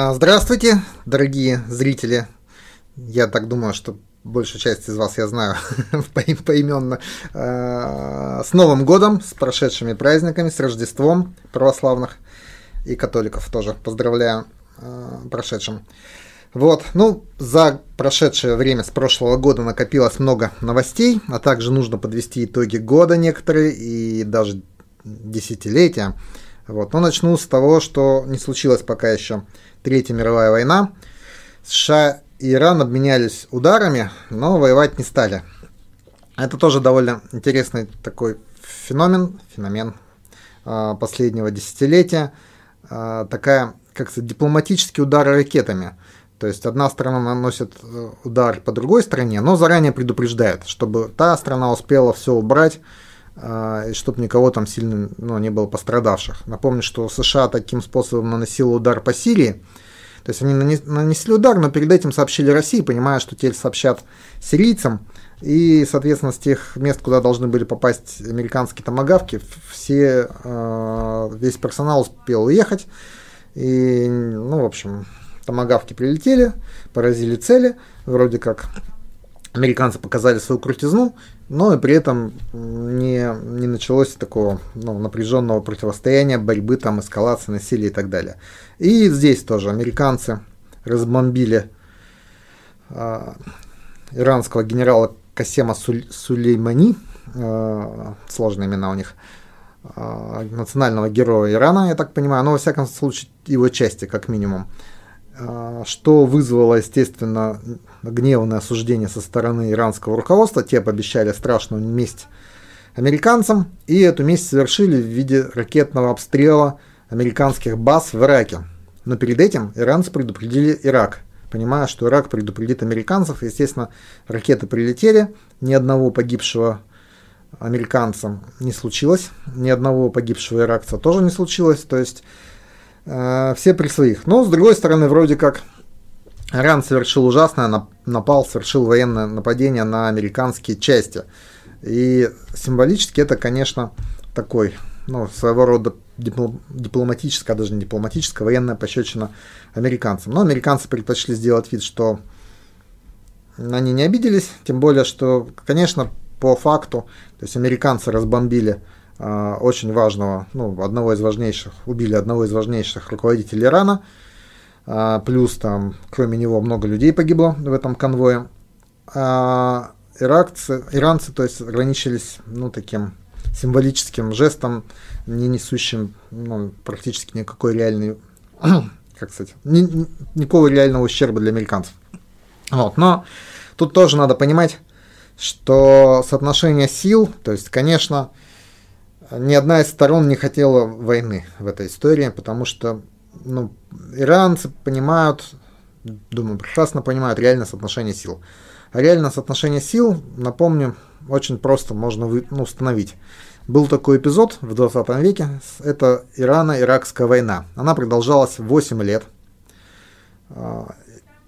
А, здравствуйте, дорогие зрители. Я так думаю, что большая часть из вас я знаю поименно. А, с Новым годом, с прошедшими праздниками, с Рождеством православных и католиков тоже поздравляю а, прошедшим. Вот, ну, за прошедшее время с прошлого года накопилось много новостей, а также нужно подвести итоги года некоторые и даже десятилетия. Вот, но начну с того, что не случилось пока еще Третья мировая война. США и Иран обменялись ударами, но воевать не стали. Это тоже довольно интересный такой феномен, феномен а, последнего десятилетия. А, такая, как сказать, дипломатические удары ракетами. То есть одна страна наносит э, удар по другой стране, но заранее предупреждает, чтобы та страна успела все убрать, чтобы никого там сильно ну, не было пострадавших. Напомню, что США таким способом наносила удар по Сирии, то есть они нанесли удар, но перед этим сообщили России, понимая, что теперь сообщат сирийцам, и, соответственно, с тех мест, куда должны были попасть американские томогавки, все, а, весь персонал успел уехать, и, ну, в общем, томогавки прилетели, поразили цели, вроде как американцы показали свою крутизну, но и при этом не, не началось такого ну, напряженного противостояния, борьбы, там, эскалации насилия и так далее. И здесь тоже американцы разбомбили э, иранского генерала Касема Суль, Сулеймани, э, сложные имена у них, э, национального героя Ирана, я так понимаю, но во всяком случае его части, как минимум. Что вызвало, естественно, гневное осуждение со стороны иранского руководства. Те пообещали страшную месть американцам, и эту месть совершили в виде ракетного обстрела американских баз в Ираке. Но перед этим иранцы предупредили Ирак, понимая, что Ирак предупредит американцев. Естественно, ракеты прилетели, ни одного погибшего американцам не случилось, ни одного погибшего иракца тоже не случилось. То есть все при своих. Но, с другой стороны, вроде как Иран совершил ужасное, напал, совершил военное нападение на американские части. И символически это, конечно, такой, ну, своего рода дипломатическая, даже не дипломатическая, военная пощечина американцам. Но американцы предпочли сделать вид, что они не обиделись, тем более, что, конечно, по факту, то есть американцы разбомбили а, очень важного, ну, одного из важнейших, убили одного из важнейших руководителей Ирана, а, плюс там, кроме него, много людей погибло в этом конвое. А иракцы, иранцы, то есть, ограничились, ну, таким символическим жестом, не несущим ну, практически никакой реальной, как сказать, ни, никакого реального ущерба для американцев. Вот, но тут тоже надо понимать, что соотношение сил, то есть, конечно, ни одна из сторон не хотела войны в этой истории, потому что ну, иранцы понимают, думаю, прекрасно понимают реальное соотношение сил. А реальное соотношение сил, напомню, очень просто можно вы, ну, установить. Был такой эпизод в 20 веке, это Ирано-Иракская война. Она продолжалась 8 лет.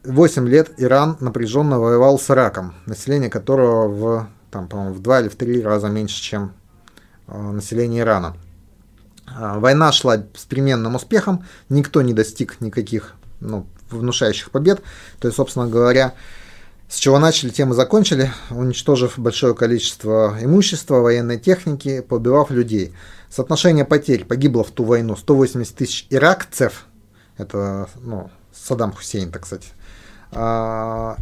8 лет Иран напряженно воевал с Ираком, население которого в, там, по в 2 или в 3 раза меньше, чем населения Ирана. А, война шла с переменным успехом, никто не достиг никаких ну, внушающих побед. То есть, собственно говоря, с чего начали, тем и закончили, уничтожив большое количество имущества, военной техники, побивав людей. Соотношение потерь погибло в ту войну 180 тысяч иракцев, это ну, Саддам Хусейн, так сказать,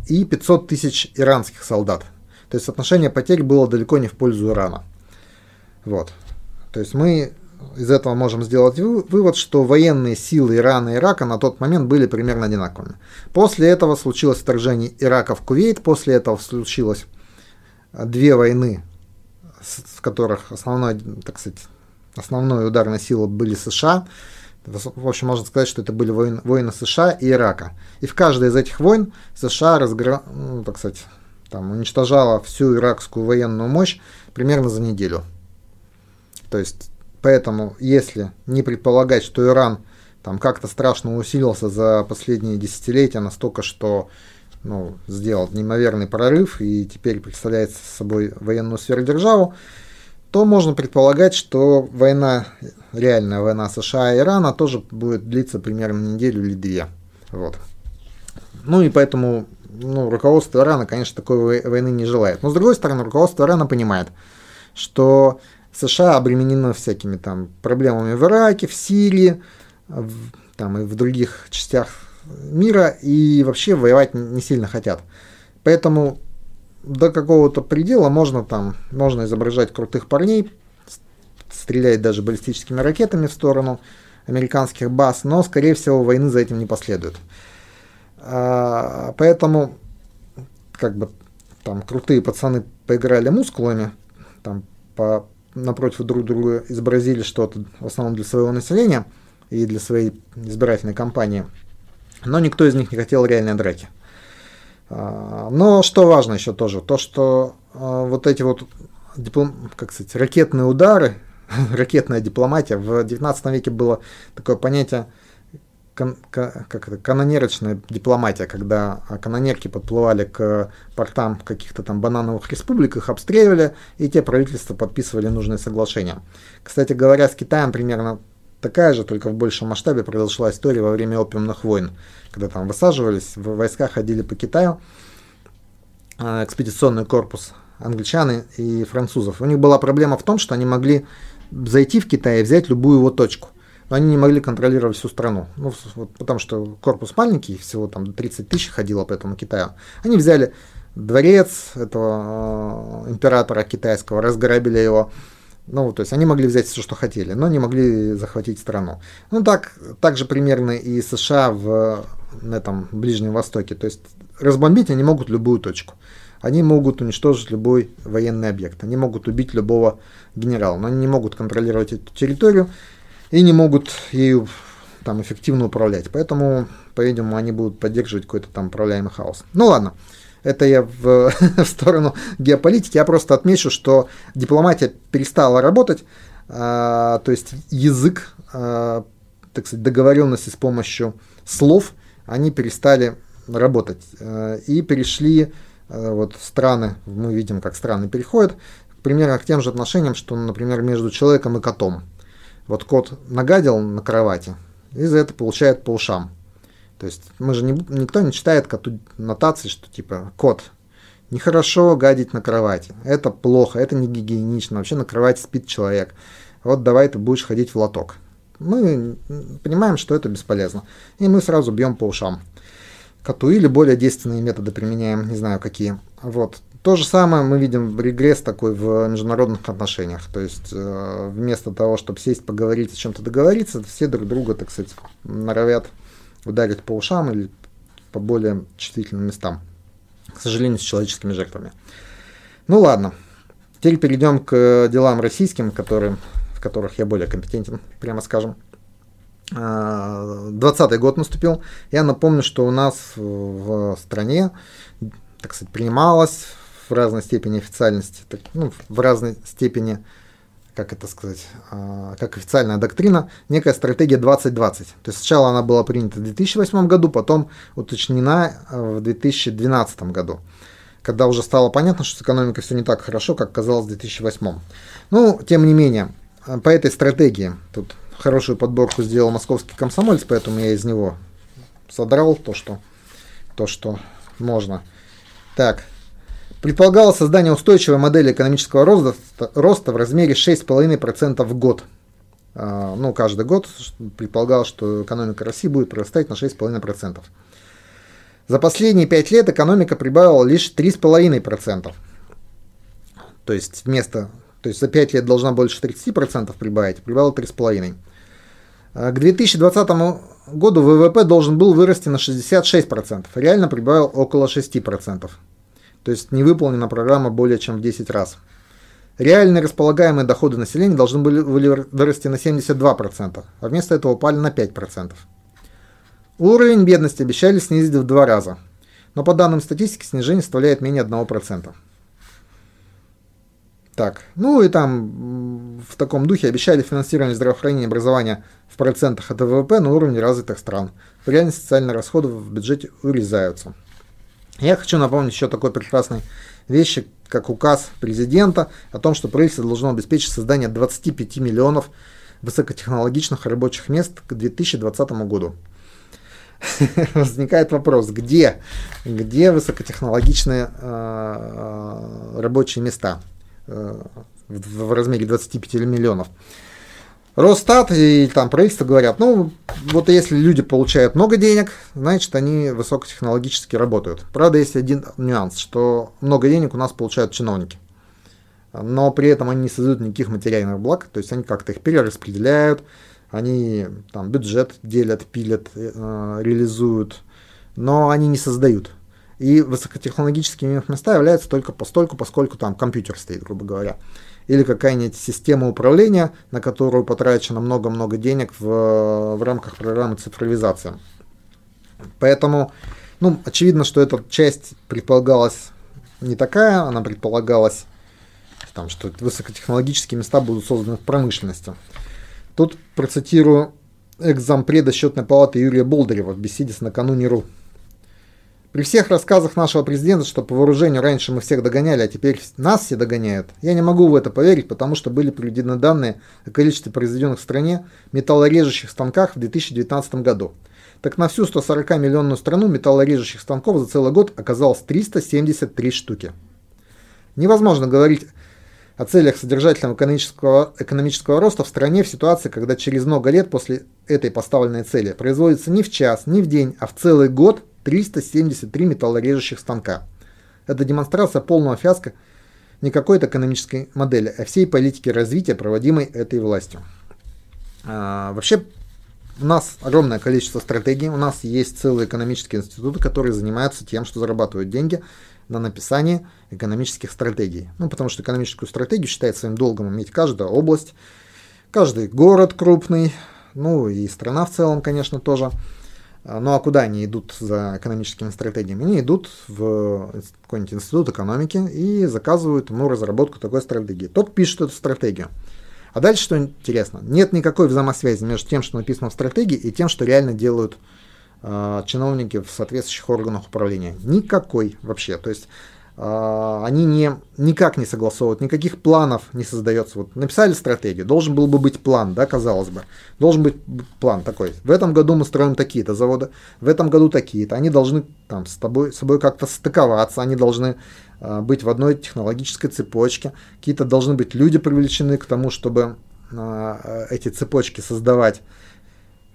и 500 тысяч иранских солдат. То есть соотношение потерь было далеко не в пользу Ирана. Вот. То есть мы из этого можем сделать вывод, что военные силы Ирана и Ирака на тот момент были примерно одинаковыми. После этого случилось вторжение Ирака в Кувейт, после этого случилось две войны, в которых основной, так сказать, основной ударной силой были США. В общем, можно сказать, что это были войны, войны США и Ирака. И в каждой из этих войн США разгра... ну, так сказать, там, уничтожала всю иракскую военную мощь примерно за неделю. То есть, поэтому, если не предполагать, что Иран там как-то страшно усилился за последние десятилетия настолько, что ну, сделал неимоверный прорыв и теперь представляет собой военную сверхдержаву, то можно предполагать, что война, реальная война США и Ирана тоже будет длиться примерно неделю или две. Вот. Ну и поэтому ну, руководство Ирана, конечно, такой войны не желает. Но с другой стороны, руководство Ирана понимает, что США обременены всякими там проблемами в Ираке, в Сирии, в, там и в других частях мира, и вообще воевать не сильно хотят. Поэтому до какого-то предела можно там, можно изображать крутых парней, стрелять даже баллистическими ракетами в сторону американских баз, но, скорее всего, войны за этим не последует. А, поэтому, как бы, там, крутые пацаны поиграли мускулами, там, по, напротив друг друга изобразили что-то, в основном для своего населения и для своей избирательной кампании, но никто из них не хотел реальной драки. А, но что важно еще тоже, то, что а, вот эти вот как сказать, ракетные удары, ракетная дипломатия, в 19 веке было такое понятие кан, как это, канонерочная дипломатия, когда канонерки подплывали к портам каких-то там банановых республик, их обстреливали, и те правительства подписывали нужные соглашения. Кстати говоря, с Китаем примерно такая же, только в большем масштабе произошла история во время опиумных войн, когда там высаживались, войска ходили по Китаю, э, экспедиционный корпус англичан и французов. У них была проблема в том, что они могли зайти в Китай и взять любую его точку но они не могли контролировать всю страну. Ну, вот, потому что корпус маленький, всего там 30 тысяч ходило по этому Китаю. Они взяли дворец этого э, императора китайского, разграбили его. Ну, то есть они могли взять все, что хотели, но не могли захватить страну. Ну, так, так же примерно и США в на этом Ближнем Востоке. То есть разбомбить они могут любую точку. Они могут уничтожить любой военный объект. Они могут убить любого генерала, но они не могут контролировать эту территорию и не могут ею там эффективно управлять. Поэтому, по-видимому, они будут поддерживать какой-то там управляемый хаос. Ну ладно, это я в, в сторону геополитики. Я просто отмечу, что дипломатия перестала работать, а, то есть язык, а, так сказать, договоренности с помощью слов, они перестали работать а, и перешли а, вот страны, мы видим, как страны переходят, примерно к тем же отношениям, что, например, между человеком и котом. Вот кот нагадил на кровати, и за это получает по ушам. То есть мы же не, никто не читает коту нотации, что типа кот, нехорошо гадить на кровати, это плохо, это не гигиенично, вообще на кровати спит человек. Вот давай ты будешь ходить в лоток. Мы понимаем, что это бесполезно, и мы сразу бьем по ушам коту или более действенные методы применяем, не знаю какие. Вот. То же самое мы видим регресс такой в международных отношениях. То есть э, вместо того, чтобы сесть, поговорить, о чем-то договориться, все друг друга, так сказать, норовят ударить по ушам или по более чувствительным местам. К сожалению, с человеческими жертвами. Ну ладно. Теперь перейдем к делам российским, которые, в которых я более компетентен, прямо скажем. 20 год наступил. Я напомню, что у нас в стране, так сказать, принималась в разной степени официальности, так, ну, в разной степени, как это сказать, э, как официальная доктрина, некая стратегия 2020. То есть сначала она была принята в 2008 году, потом уточнена в 2012 году, когда уже стало понятно, что с экономикой все не так хорошо, как казалось в 2008. Ну, тем не менее, по этой стратегии, тут хорошую подборку сделал московский комсомолец, поэтому я из него содрал то, что, то, что можно. Так, Предполагалось создание устойчивой модели экономического роста, роста в размере 6,5% в год. А, ну, каждый год предполагалось, что экономика России будет прорастать на 6,5%. За последние 5 лет экономика прибавила лишь 3,5%. То есть вместо, то есть за 5 лет должна больше 30% прибавить, прибавила 3,5%. А, к 2020 году ВВП должен был вырасти на 66%, реально прибавил около 6% то есть не выполнена программа более чем в 10 раз. Реальные располагаемые доходы населения должны были вырасти на 72%, а вместо этого упали на 5%. Уровень бедности обещали снизить в два раза, но по данным статистики снижение составляет менее 1%. Так, ну и там в таком духе обещали финансирование здравоохранения и образования в процентах от ВВП на уровне развитых стран. В реальности социальные расходы в бюджете урезаются. Я хочу напомнить еще такой прекрасной вещи, как указ президента о том, что правительство должно обеспечить создание 25 миллионов высокотехнологичных рабочих мест к 2020 году. возникает вопрос, где, где высокотехнологичные э, рабочие места э, в размере 25 миллионов. Росстат и там правительство говорят, ну, вот если люди получают много денег, значит, они высокотехнологически работают. Правда, есть один нюанс, что много денег у нас получают чиновники. Но при этом они не создают никаких материальных благ, то есть они как-то их перераспределяют, они там бюджет делят, пилят, э, реализуют, но они не создают. И высокотехнологическими места являются только постольку, поскольку там компьютер стоит, грубо говоря или какая-нибудь система управления, на которую потрачено много-много денег в, в рамках программы цифровизации. Поэтому, ну, очевидно, что эта часть предполагалась не такая, она предполагалась, там, что высокотехнологические места будут созданы в промышленности. Тут процитирую экзампреда счетной палаты Юрия Болдырева в беседе с накануне РУ. При всех рассказах нашего президента, что по вооружению раньше мы всех догоняли, а теперь нас все догоняют, я не могу в это поверить, потому что были приведены данные о количестве произведенных в стране металлорежущих станках в 2019 году. Так на всю 140-миллионную страну металлорежущих станков за целый год оказалось 373 штуки. Невозможно говорить о целях содержательного экономического, экономического роста в стране в ситуации, когда через много лет после этой поставленной цели производится не в час, не в день, а в целый год 373 металлорежущих станка. Это демонстрация полного фиаско не какой-то экономической модели, а всей политики развития, проводимой этой властью. А, вообще, у нас огромное количество стратегий, у нас есть целые экономические институты, которые занимаются тем, что зарабатывают деньги на написание экономических стратегий. Ну, потому что экономическую стратегию считает своим долгом иметь каждая область, каждый город крупный, ну и страна в целом, конечно, тоже. А, ну а куда они идут за экономическими стратегиями? Они идут в какой-нибудь институт экономики и заказывают ему разработку такой стратегии. Тот пишет эту стратегию. А дальше что интересно? Нет никакой взаимосвязи между тем, что написано в стратегии, и тем, что реально делают э, чиновники в соответствующих органах управления. Никакой вообще. То есть они не, никак не согласовывают, никаких планов не создается. Вот написали стратегию, должен был бы быть план, да, казалось бы. Должен быть план такой. В этом году мы строим такие-то заводы, в этом году такие-то. Они должны там с тобой, с собой как-то стыковаться, они должны э, быть в одной технологической цепочке. Какие-то должны быть люди привлечены к тому, чтобы э, эти цепочки создавать.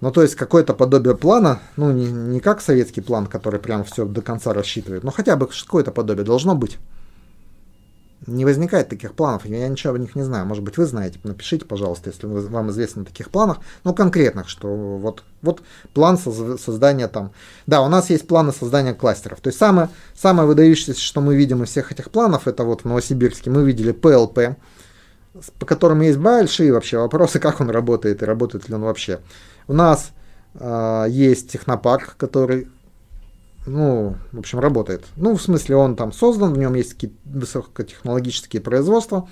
Ну, то есть какое-то подобие плана, ну, не, не как советский план, который прям все до конца рассчитывает, но хотя бы какое-то подобие должно быть. Не возникает таких планов, я ничего о них не знаю. Может быть, вы знаете, напишите, пожалуйста, если вам известно о таких планах, ну, конкретных, что вот, вот план создания там. Да, у нас есть планы создания кластеров. То есть самое, самое выдающееся, что мы видим из всех этих планов, это вот в Новосибирске мы видели ПЛП, по которым есть большие вообще вопросы, как он работает и работает ли он вообще. У нас э, есть технопарк, который, ну, в общем, работает. Ну, в смысле, он там создан, в нем есть какие-то высокотехнологические производства,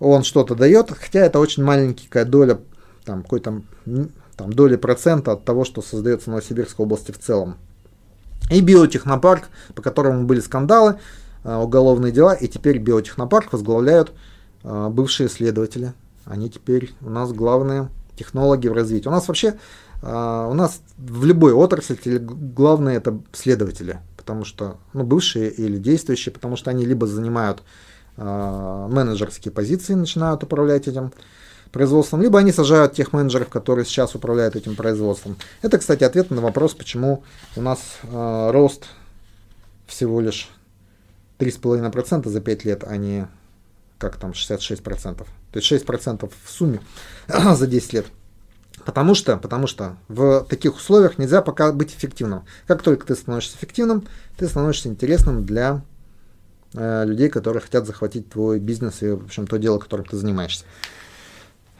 он что-то дает, хотя это очень маленькая доля, там, какой-то там, доли процента от того, что создается в Новосибирской области в целом. И биотехнопарк, по которому были скандалы, э, уголовные дела, и теперь биотехнопарк возглавляют э, бывшие исследователи. Они теперь у нас главные технологии в развитии. У нас вообще, а, у нас в любой отрасли главное это следователи, потому что, ну, бывшие или действующие, потому что они либо занимают а, менеджерские позиции, начинают управлять этим производством, либо они сажают тех менеджеров, которые сейчас управляют этим производством. Это, кстати, ответ на вопрос, почему у нас э, рост всего лишь 3,5% за 5 лет, а не как там 66%. То есть 6% в сумме за 10 лет. Потому что, потому что в таких условиях нельзя пока быть эффективным. Как только ты становишься эффективным, ты становишься интересным для э, людей, которые хотят захватить твой бизнес и, в общем, то дело, которым ты занимаешься.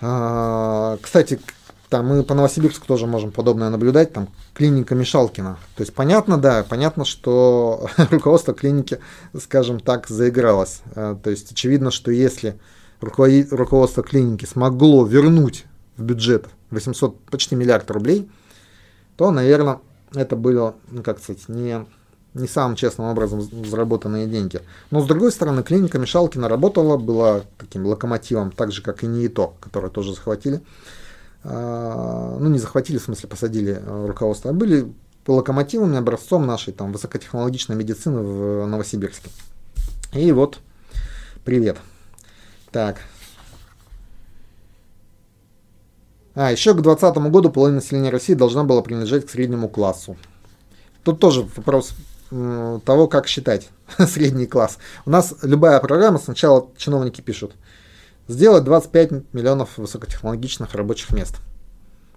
А, кстати, там мы по Новосибирску тоже можем подобное наблюдать, там клиника Мишалкина. То есть понятно, да, понятно, что руководство клиники, скажем так, заигралось. Э, то есть очевидно, что если руководство клиники смогло вернуть в бюджет 800, почти миллиард рублей, то, наверное, это было, ну, как сказать, не, не самым честным образом заработанные деньги. Но, с другой стороны, клиника Мишалкина работала, была таким локомотивом, так же, как и НИИТО, который тоже захватили. А, ну, не захватили, в смысле, посадили э, руководство, а были локомотивом и образцом нашей там высокотехнологичной медицины в Новосибирске. И вот, привет. Так. А, еще к 2020 году половина населения России должна была принадлежать к среднему классу. Тут тоже вопрос того, как считать средний класс. У нас любая программа, сначала чиновники пишут, сделать 25 миллионов высокотехнологичных рабочих мест.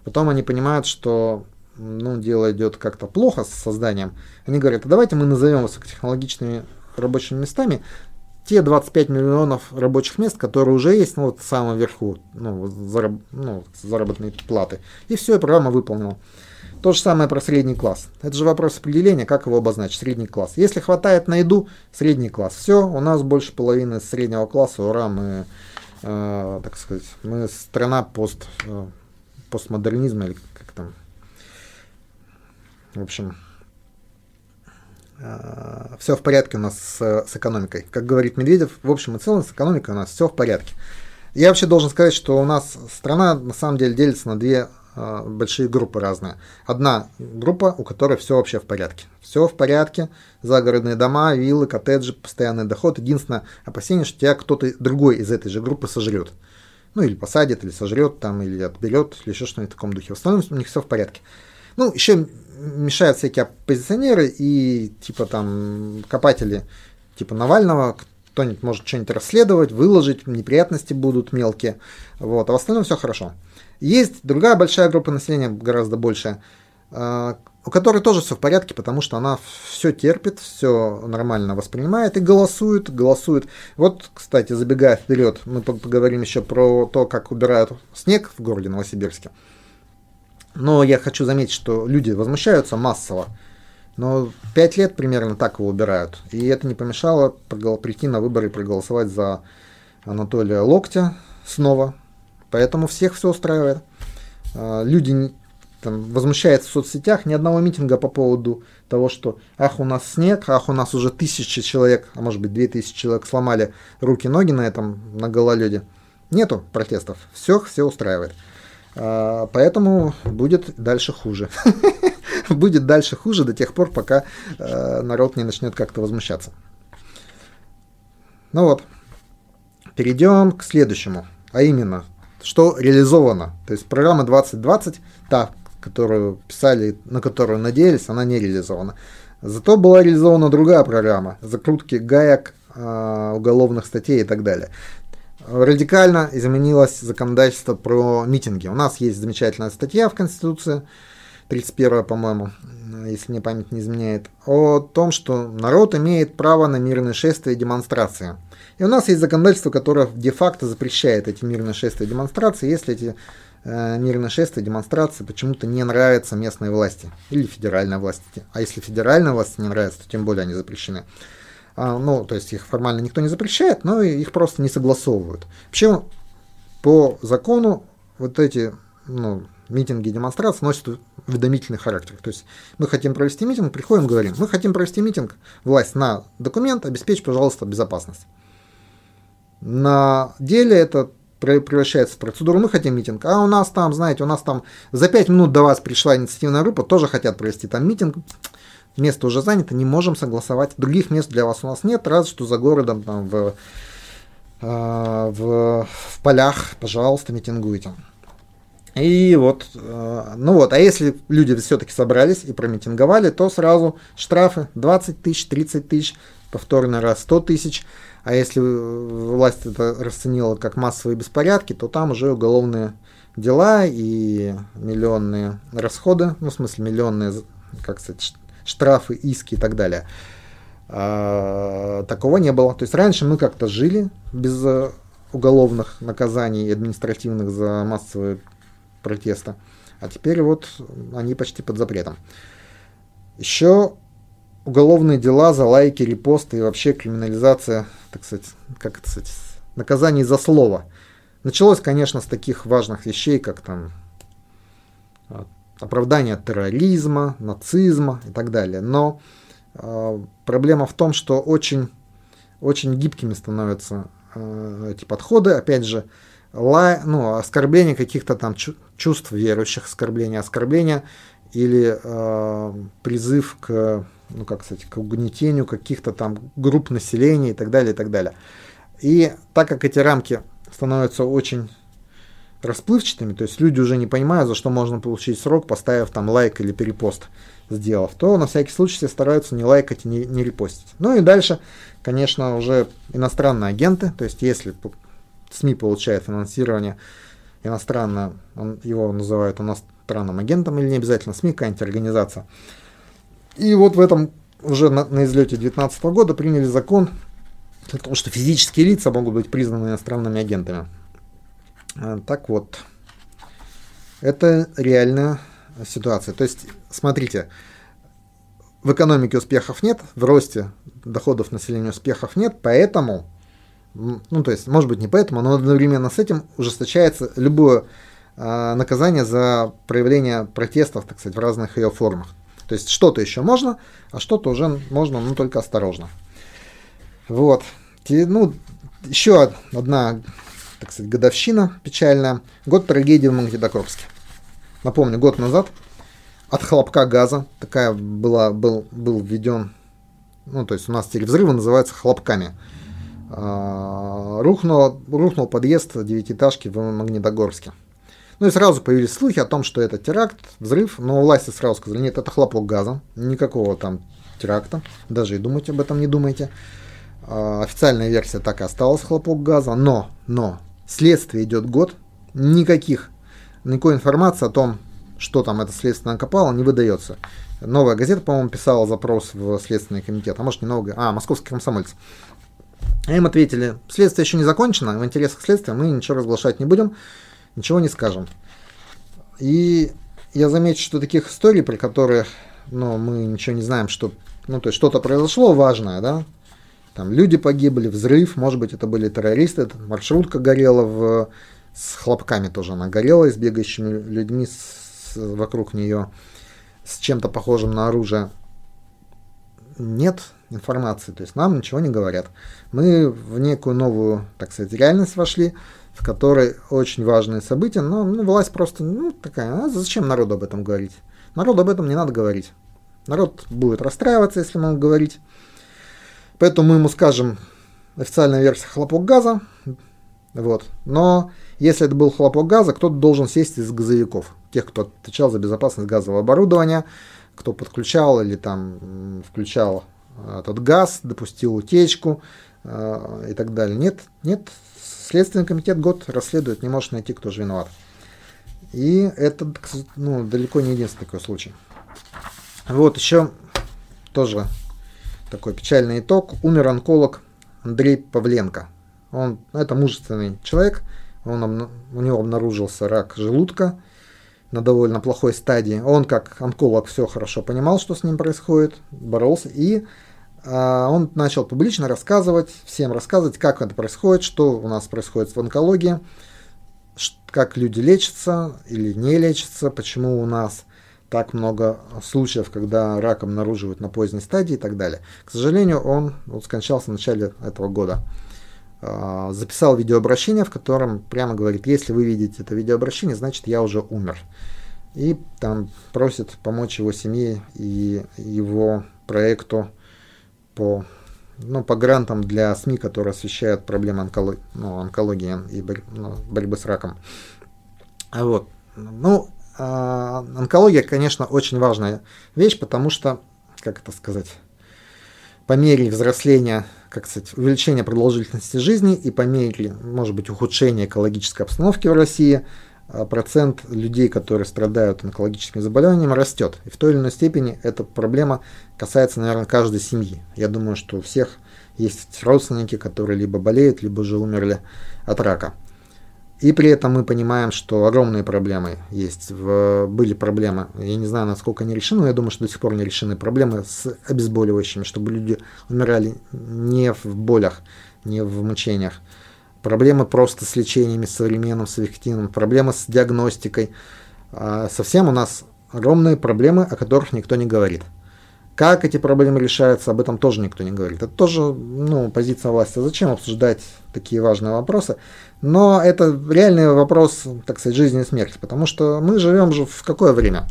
Потом они понимают, что ну, дело идет как-то плохо с созданием. Они говорят, а давайте мы назовем высокотехнологичными рабочими местами те 25 миллионов рабочих мест, которые уже есть, ну вот в самом верху, ну, зараб, ну заработной платы. И все, программа выполнена. То же самое про средний класс. Это же вопрос определения, как его обозначить, средний класс. Если хватает на еду, средний класс. Все, у нас больше половины среднего класса, ура, мы, э, так сказать, мы страна пост, э, постмодернизма, или как там. В общем, все в порядке у нас с, с экономикой. Как говорит Медведев, в общем и целом с экономикой у нас все в порядке. Я вообще должен сказать, что у нас страна на самом деле делится на две э, большие группы разные. Одна группа, у которой все вообще в порядке. Все в порядке, загородные дома, виллы, коттеджи, постоянный доход. Единственное опасение, что тебя кто-то другой из этой же группы сожрет. Ну, или посадит, или сожрет, там, или отберет, или еще что-нибудь в таком духе. В основном у них все в порядке. Ну, еще мешают всякие оппозиционеры и, типа, там, копатели, типа Навального, кто-нибудь может что-нибудь расследовать, выложить, неприятности будут мелкие. Вот, а в остальном все хорошо. Есть другая большая группа населения, гораздо большая, а, у которой тоже все в порядке, потому что она все терпит, все нормально воспринимает и голосует, голосует. Вот, кстати, забегая вперед, мы поговорим еще про то, как убирают снег в городе Новосибирске. Но я хочу заметить, что люди возмущаются массово. Но пять лет примерно так его убирают. И это не помешало прийти на выборы и проголосовать за Анатолия Локтя снова, Поэтому всех все устраивает. А, люди там, возмущаются в соцсетях, ни одного митинга по поводу того, что ах, у нас снег, ах, у нас уже тысячи человек, а может быть две тысячи человек сломали руки-ноги на этом, на гололеде. Нету протестов, все, все устраивает. А, поэтому будет дальше хуже. Будет дальше хуже до тех пор, пока а, народ не начнет как-то возмущаться. Ну вот, перейдем к следующему, а именно что реализовано. То есть программа 2020, та, которую писали, на которую надеялись, она не реализована. Зато была реализована другая программа, закрутки гаек, э, уголовных статей и так далее. Радикально изменилось законодательство про митинги. У нас есть замечательная статья в Конституции, 31, по-моему, если мне память не изменяет, о том, что народ имеет право на мирные шествия и демонстрации. И у нас есть законодательство, которое де-факто запрещает эти мирные шествия и демонстрации, если эти э, мирные шествия, демонстрации почему-то не нравятся местной власти или федеральной власти. А если федеральной власти не нравится, то тем более они запрещены. А, ну, то есть их формально никто не запрещает, но их просто не согласовывают. Вообще, по закону вот эти ну, митинги демонстрации носят уведомительный характер. То есть мы хотим провести митинг, приходим, говорим, мы хотим провести митинг, власть на документ, обеспечь, пожалуйста, безопасность. На деле это превращается в процедуру, мы хотим митинг, а у нас там, знаете, у нас там за 5 минут до вас пришла инициативная группа, тоже хотят провести там митинг, место уже занято, не можем согласовать, других мест для вас у нас нет, разве что за городом, там, в, э, в, в полях, пожалуйста, митингуйте. И вот, э, ну вот, а если люди все-таки собрались и промитинговали, то сразу штрафы 20 тысяч, 30 тысяч, повторный раз 100 тысяч, а если власть это расценила как массовые беспорядки, то там уже уголовные дела и миллионные расходы, ну, в смысле, миллионные, как сказать, штрафы, иски и так далее. А, такого не было. То есть раньше мы как-то жили без э, уголовных наказаний и административных за массовые протесты, а теперь вот они почти под запретом. Еще уголовные дела за лайки, репосты и вообще криминализация, так сказать, как это сказать, наказаний за слово. Началось, конечно, с таких важных вещей, как там а, оправдание терроризма, нацизма и так далее. Но э, проблема в том, что очень, очень гибкими становятся э, эти подходы. Опять же, ла, ну, оскорбление каких-то там чувств верующих, оскорбление, оскорбление или э, призыв к, ну как сказать, к угнетению каких-то там групп населения и так далее, и так далее. И так как эти рамки становятся очень расплывчатыми, то есть люди уже не понимают, за что можно получить срок, поставив там лайк или перепост сделав, то на всякий случай все стараются не лайкать и не, не репостить. Ну и дальше, конечно, уже иностранные агенты, то есть если СМИ получает финансирование иностранно, он, его называют иностранным агентом или не обязательно СМИ, какая-нибудь организация. И вот в этом уже на, на излете 2019 года приняли закон о том, что физические лица могут быть признаны иностранными агентами. А, так вот, это реальная ситуация. То есть, смотрите, в экономике успехов нет, в росте доходов населения успехов нет, поэтому, ну то есть, может быть не поэтому, но одновременно с этим ужесточается любое э, наказание за проявление протестов, так сказать, в разных ее формах. То есть что-то еще можно, а что-то уже можно, но только осторожно. Вот. Ну, еще одна, так сказать, годовщина печальная. Год трагедии в Магнитогорске. Напомню, год назад от хлопка газа, такая была, был, был введен, ну, то есть у нас теперь взрывы называются хлопками. А, рухнул, рухнул подъезд девятиэтажки в Магнитогорске. Ну и сразу появились слухи о том, что это теракт, взрыв, но власти сразу сказали, нет, это хлопок газа, никакого там теракта, даже и думать об этом не думайте. А, официальная версия так и осталась хлопок газа, но, но, следствие идет год, никаких, никакой информации о том, что там это следствие накопало, не выдается. Новая газета, по-моему, писала запрос в Следственный комитет, а может не новая, а, московский комсомольц. А им ответили, следствие еще не закончено, в интересах следствия мы ничего разглашать не будем, ничего не скажем. И я замечу, что таких историй, при которых ну, мы ничего не знаем, что ну, то есть что-то произошло важное, да, там люди погибли, взрыв, может быть, это были террористы, маршрутка горела в, с хлопками тоже она горела, с бегающими людьми, с вокруг нее с чем-то похожим на оружие, нет информации, то есть нам ничего не говорят. Мы в некую новую, так сказать, реальность вошли, в которой очень важные события, но ну, власть просто ну, такая, а зачем народу об этом говорить? Народу об этом не надо говорить. Народ будет расстраиваться, если мы говорить. Поэтому мы ему скажем официальная версия хлопок газа. Вот. Но если это был хлопок газа, кто-то должен сесть из газовиков тех, кто отвечал за безопасность газового оборудования, кто подключал или там включал этот газ, допустил утечку э, и так далее. Нет, нет, Следственный комитет год расследует, не может найти, кто же виноват. И это ну, далеко не единственный такой случай. Вот еще тоже такой печальный итог. Умер онколог Андрей Павленко. Он, это мужественный человек, он, у него обнаружился рак желудка, на довольно плохой стадии. Он, как онколог, все хорошо понимал, что с ним происходит, боролся, и а, он начал публично рассказывать, всем рассказывать, как это происходит, что у нас происходит в онкологии, как люди лечатся или не лечатся, почему у нас так много случаев, когда рак обнаруживают на поздней стадии и так далее. К сожалению, он вот скончался в начале этого года. А, записал видеообращение, в котором прямо говорит, если вы видите это видеообращение, значит я уже умер. И там просит помочь его семье и его проекту по, ну, по грантам для СМИ, которые освещают проблемы онколог, ну, онкологии и борь, ну, борьбы с раком. А вот. Ну, онкология, конечно, очень важная вещь, потому что, как это сказать, по мере взросления как сказать, увеличение продолжительности жизни и по мере, может быть, ухудшения экологической обстановки в России, а, процент людей, которые страдают онкологическими заболеваниями, растет. И в той или иной степени эта проблема касается, наверное, каждой семьи. Я думаю, что у всех есть родственники, которые либо болеют, либо уже умерли от рака. И при этом мы понимаем, что огромные проблемы есть. В, были проблемы, я не знаю, насколько они решены, но я думаю, что до сих пор не решены проблемы с обезболивающими, чтобы люди умирали не в болях, не в мучениях. Проблемы просто с лечениями современным, с эффективным, проблемы с диагностикой. А совсем у нас огромные проблемы, о которых никто не говорит. Как эти проблемы решаются, об этом тоже никто не говорит. Это тоже ну, позиция власти. Зачем обсуждать такие важные вопросы? Но это реальный вопрос, так сказать, жизни и смерти. Потому что мы живем же в какое время?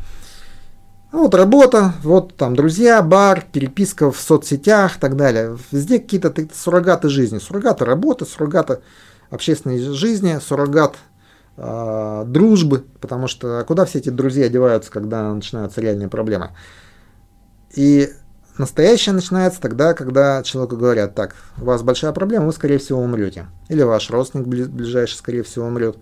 Ну, вот работа, вот там друзья, бар, переписка в соцсетях и так далее. Везде какие-то суррогаты жизни. Суррогаты работы, суррогаты общественной жизни, суррогат э, дружбы, потому что куда все эти друзья деваются, когда начинаются реальные проблемы. И настоящее начинается тогда, когда человеку говорят, так, у вас большая проблема, вы, скорее всего, умрете. Или ваш родственник ближайший, скорее всего, умрет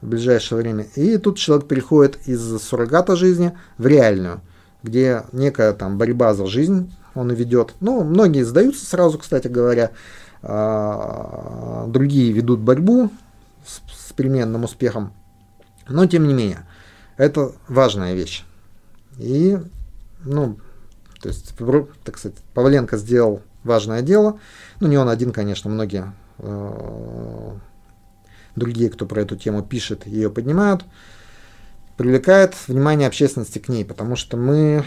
в ближайшее время. И тут человек переходит из суррогата жизни в реальную, где некая там борьба за жизнь он ведет. Ну, многие сдаются сразу, кстати говоря, а, другие ведут борьбу с, с переменным успехом. Но тем не менее, это важная вещь. И, ну, то есть, так сказать, Павленко сделал важное дело. Ну, не он один, конечно, многие э, другие, кто про эту тему пишет, ее поднимают, привлекает внимание общественности к ней, потому что мы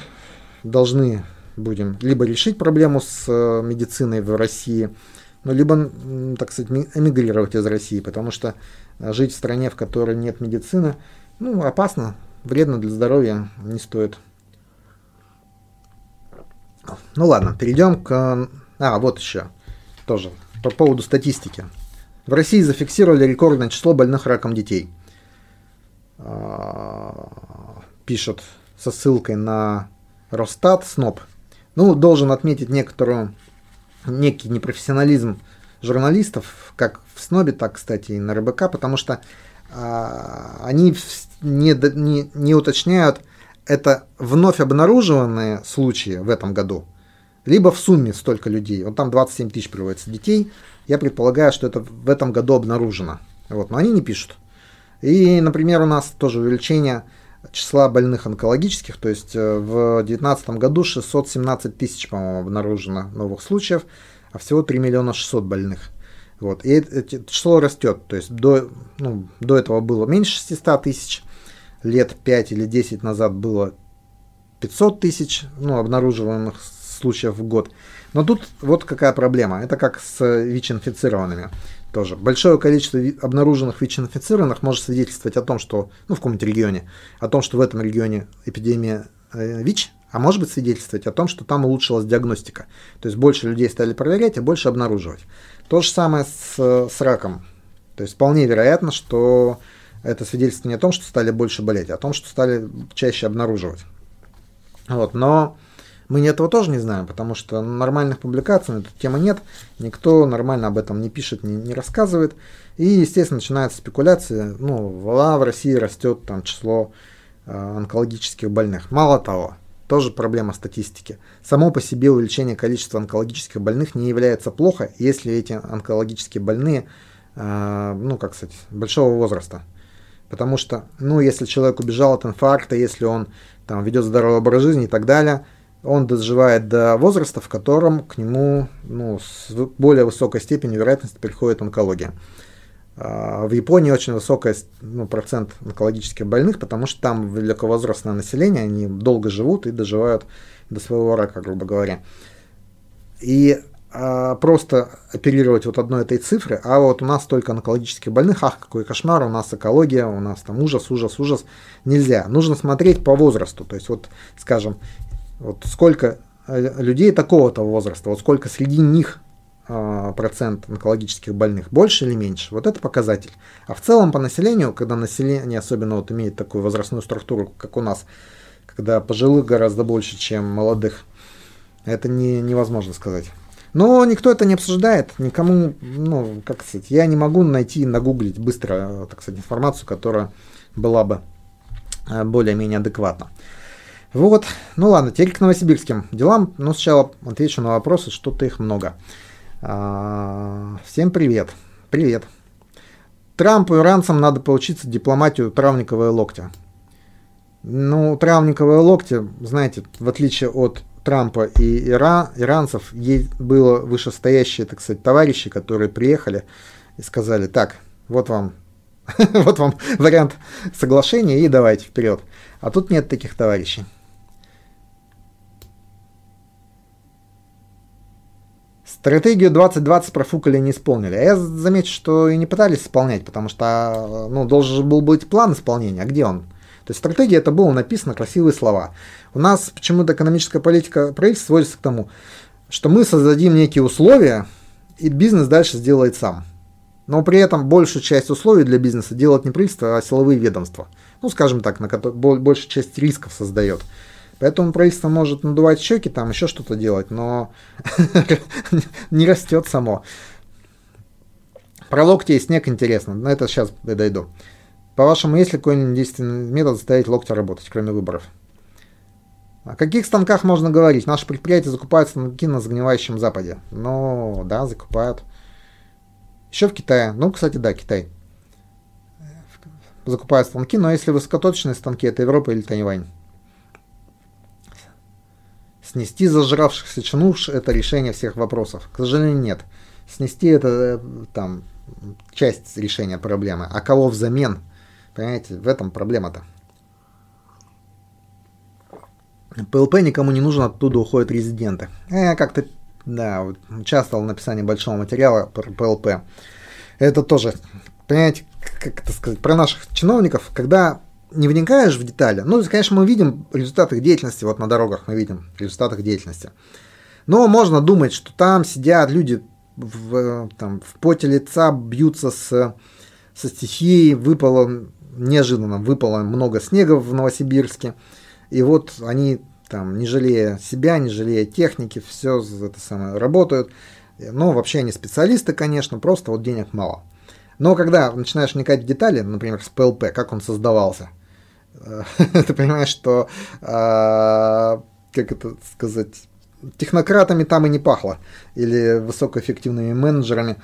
должны будем либо решить проблему с э, медициной в России, ну, либо, так сказать, эмигрировать из России, потому что жить в стране, в которой нет медицины, ну, опасно, вредно для здоровья, не стоит. Ну ладно, перейдем к... А, вот еще тоже по поводу статистики. В России зафиксировали рекордное число больных раком детей. А, пишет со ссылкой на Росстат, СНОП. Ну, должен отметить некоторую, некий непрофессионализм журналистов, как в СНОБе, так, кстати, и на РБК, потому что а, они не, не, не уточняют, это вновь обнаруженные случаи в этом году, либо в сумме столько людей. Вот там 27 тысяч приводится детей, я предполагаю, что это в этом году обнаружено. Вот, но они не пишут. И, например, у нас тоже увеличение числа больных онкологических, то есть э, в 2019 году 617 тысяч, по-моему, обнаружено новых случаев, а всего 3 миллиона 600 больных. Вот. И это число растет, то есть до, ну, до этого было меньше 600 тысяч, лет 5 или 10 назад было 500 тысяч ну, обнаруживаемых случаев в год. Но тут вот какая проблема. Это как с ВИЧ-инфицированными тоже. Большое количество обнаруженных ВИЧ-инфицированных может свидетельствовать о том, что, ну, в каком-нибудь регионе, о том, что в этом регионе эпидемия э, ВИЧ, а может быть свидетельствовать о том, что там улучшилась диагностика. То есть больше людей стали проверять, а больше обнаруживать. То же самое с, с раком. То есть вполне вероятно, что это свидетельство не о том, что стали больше болеть, а о том, что стали чаще обнаруживать. Вот, но мы этого тоже не знаем, потому что нормальных публикаций на эту тему нет, никто нормально об этом не пишет, не, не рассказывает. И, естественно, начинаются спекуляции. Ну, в России растет там число э, онкологических больных. Мало того, тоже проблема статистики. Само по себе увеличение количества онкологических больных не является плохо, если эти онкологические больные, э, ну, как сказать, большого возраста. Потому что, ну, если человек убежал от инфаркта, если он там ведет здоровый образ жизни и так далее – он доживает до возраста, в котором к нему ну, с более высокой степенью вероятности приходит онкология. А, в Японии очень высокий ну, процент онкологических больных, потому что там великовозрастное население, они долго живут и доживают до своего рака, грубо говоря. И просто оперировать вот одной этой цифры, а вот у нас только онкологических больных, ах, какой кошмар, у нас экология, у нас там ужас, ужас, ужас, нельзя. Нужно смотреть по возрасту, то есть вот, скажем, вот сколько э, людей такого-то возраста, вот сколько среди них э, процент онкологических больных, больше или меньше, вот это показатель. А в целом по населению, когда население особенно вот имеет такую возрастную структуру, как у нас, когда пожилых гораздо больше, чем молодых, это не, невозможно сказать. Но никто это не обсуждает, никому, ну, как сказать, я не могу найти, нагуглить быстро, так сказать, информацию, которая была бы э, более-менее адекватна. Вот, ну ладно, теперь к новосибирским делам. Ну, сначала отвечу на вопросы, что-то их много. А, всем привет. Привет. Трампу и иранцам надо поучиться дипломатию травниковые локтя. Ну, травниковые локти, знаете, в отличие от Трампа и Ира, иранцев, ей было вышестоящие, так сказать, товарищи, которые приехали и сказали, так, вот вам, вот вам вариант соглашения и давайте вперед. А тут нет таких товарищей. Стратегию 2020 профукали не исполнили. А я замечу, что и не пытались исполнять, потому что ну, должен был быть план исполнения. А где он? То есть стратегия это было написано красивые слова. У нас почему-то экономическая политика правительства сводится к тому, что мы создадим некие условия, и бизнес дальше сделает сам. Но при этом большую часть условий для бизнеса делает не правительство, а силовые ведомства. Ну, скажем так, на которых большую часть рисков создает. Поэтому правительство может надувать щеки, там еще что-то делать, но не растет само. Про локти и снег интересно, но это сейчас дойду. По-вашему, есть ли какой-нибудь действенный метод заставить локти работать, кроме выборов? О каких станках можно говорить? Наши предприятия закупают станки на загнивающем Западе. Ну, да, закупают. Еще в Китае. Ну, кстати, да, Китай. Закупают станки, но если высокоточные станки, это Европа или Тайвань. Снести зажравшихся чинуш – это решение всех вопросов. К сожалению, нет. Снести – это э, там часть решения проблемы. А кого взамен? Понимаете, в этом проблема-то. ПЛП никому не нужен, оттуда уходят резиденты. Я как-то, да, вот, участвовал в написании большого материала про ПЛП. Это тоже, понимаете, как это сказать, про наших чиновников, когда не вникаешь в детали, ну, конечно, мы видим результаты их деятельности, вот на дорогах мы видим результаты их деятельности. Но можно думать, что там сидят люди в, там, в поте лица, бьются с, со стихией, выпало неожиданно, выпало много снега в Новосибирске, и вот они там, не жалея себя, не жалея техники, все это самое работают. Но вообще они специалисты, конечно, просто вот денег мало. Но когда начинаешь вникать в детали, например, с ПЛП, как он создавался, ты понимаешь, что, а, как это сказать, технократами там и не пахло, или высокоэффективными менеджерами.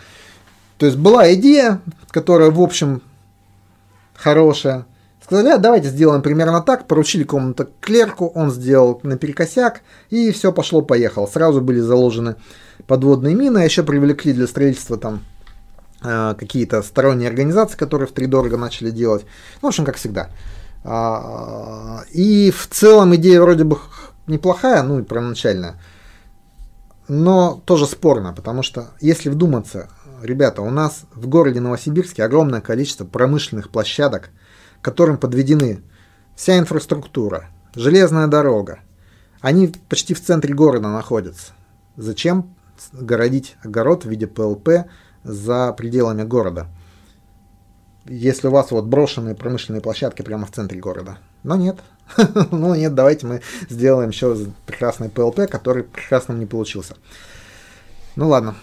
То есть была идея, которая, в общем, хорошая. Сказали, а давайте сделаем примерно так, поручили кому-то клерку, он сделал наперекосяк, и все пошло-поехало. Сразу были заложены подводные мины, а еще привлекли для строительства там э, какие-то сторонние организации, которые в три дорого начали делать. Ну, в общем, как всегда. А, и в целом идея вроде бы неплохая, ну и первоначальная, но тоже спорно, потому что если вдуматься, ребята, у нас в городе Новосибирске огромное количество промышленных площадок, которым подведены вся инфраструктура, железная дорога. Они почти в центре города находятся. Зачем городить огород в виде ПЛП за пределами города? если у вас вот брошенные промышленные площадки прямо в центре города. Но нет. ну нет, давайте мы сделаем еще прекрасный ПЛП, который прекрасно не получился. Ну ладно.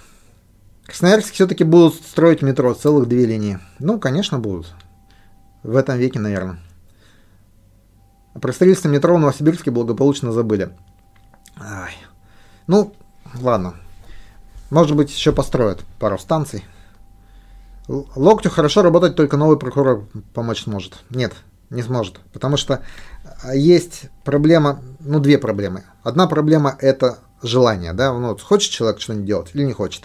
Красноярске все-таки будут строить метро, целых две линии. Ну, конечно, будут. В этом веке, наверное. Про строительство метро в Новосибирске благополучно забыли. Ай. Ну, ладно. Может быть, еще построят пару станций. Локтю хорошо работать только новый прокурор помочь сможет. Нет, не сможет. Потому что а, есть проблема, ну, две проблемы. Одна проблема – это желание, да, ну, вот хочет человек что-нибудь делать или не хочет.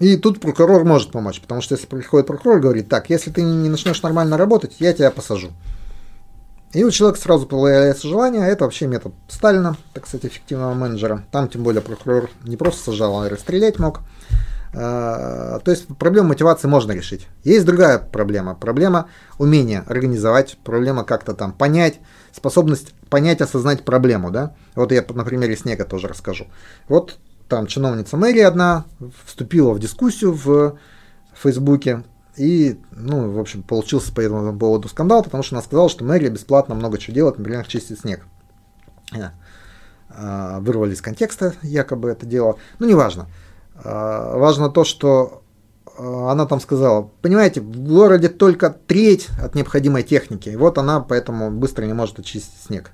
И тут прокурор может помочь, потому что если приходит прокурор и говорит, так, если ты не начнешь нормально работать, я тебя посажу. И у человека сразу появляется желание, а это вообще метод Сталина, так сказать, эффективного менеджера. Там, тем более, прокурор не просто сажал, а расстрелять мог. А, то есть проблему мотивации можно решить. Есть другая проблема. Проблема умения организовать, проблема как-то там понять, способность понять, осознать проблему. Да? Вот я на примере снега тоже расскажу. Вот там чиновница мэрии одна вступила в дискуссию в Фейсбуке, и, ну, в общем, получился по этому поводу скандал, потому что она сказала, что мэрия бесплатно много чего делает, например, чистит снег. А, вырвали из контекста якобы это дело. Ну, неважно. А, важно то, что а, она там сказала, понимаете, в городе только треть от необходимой техники, и вот она поэтому быстро не может очистить снег.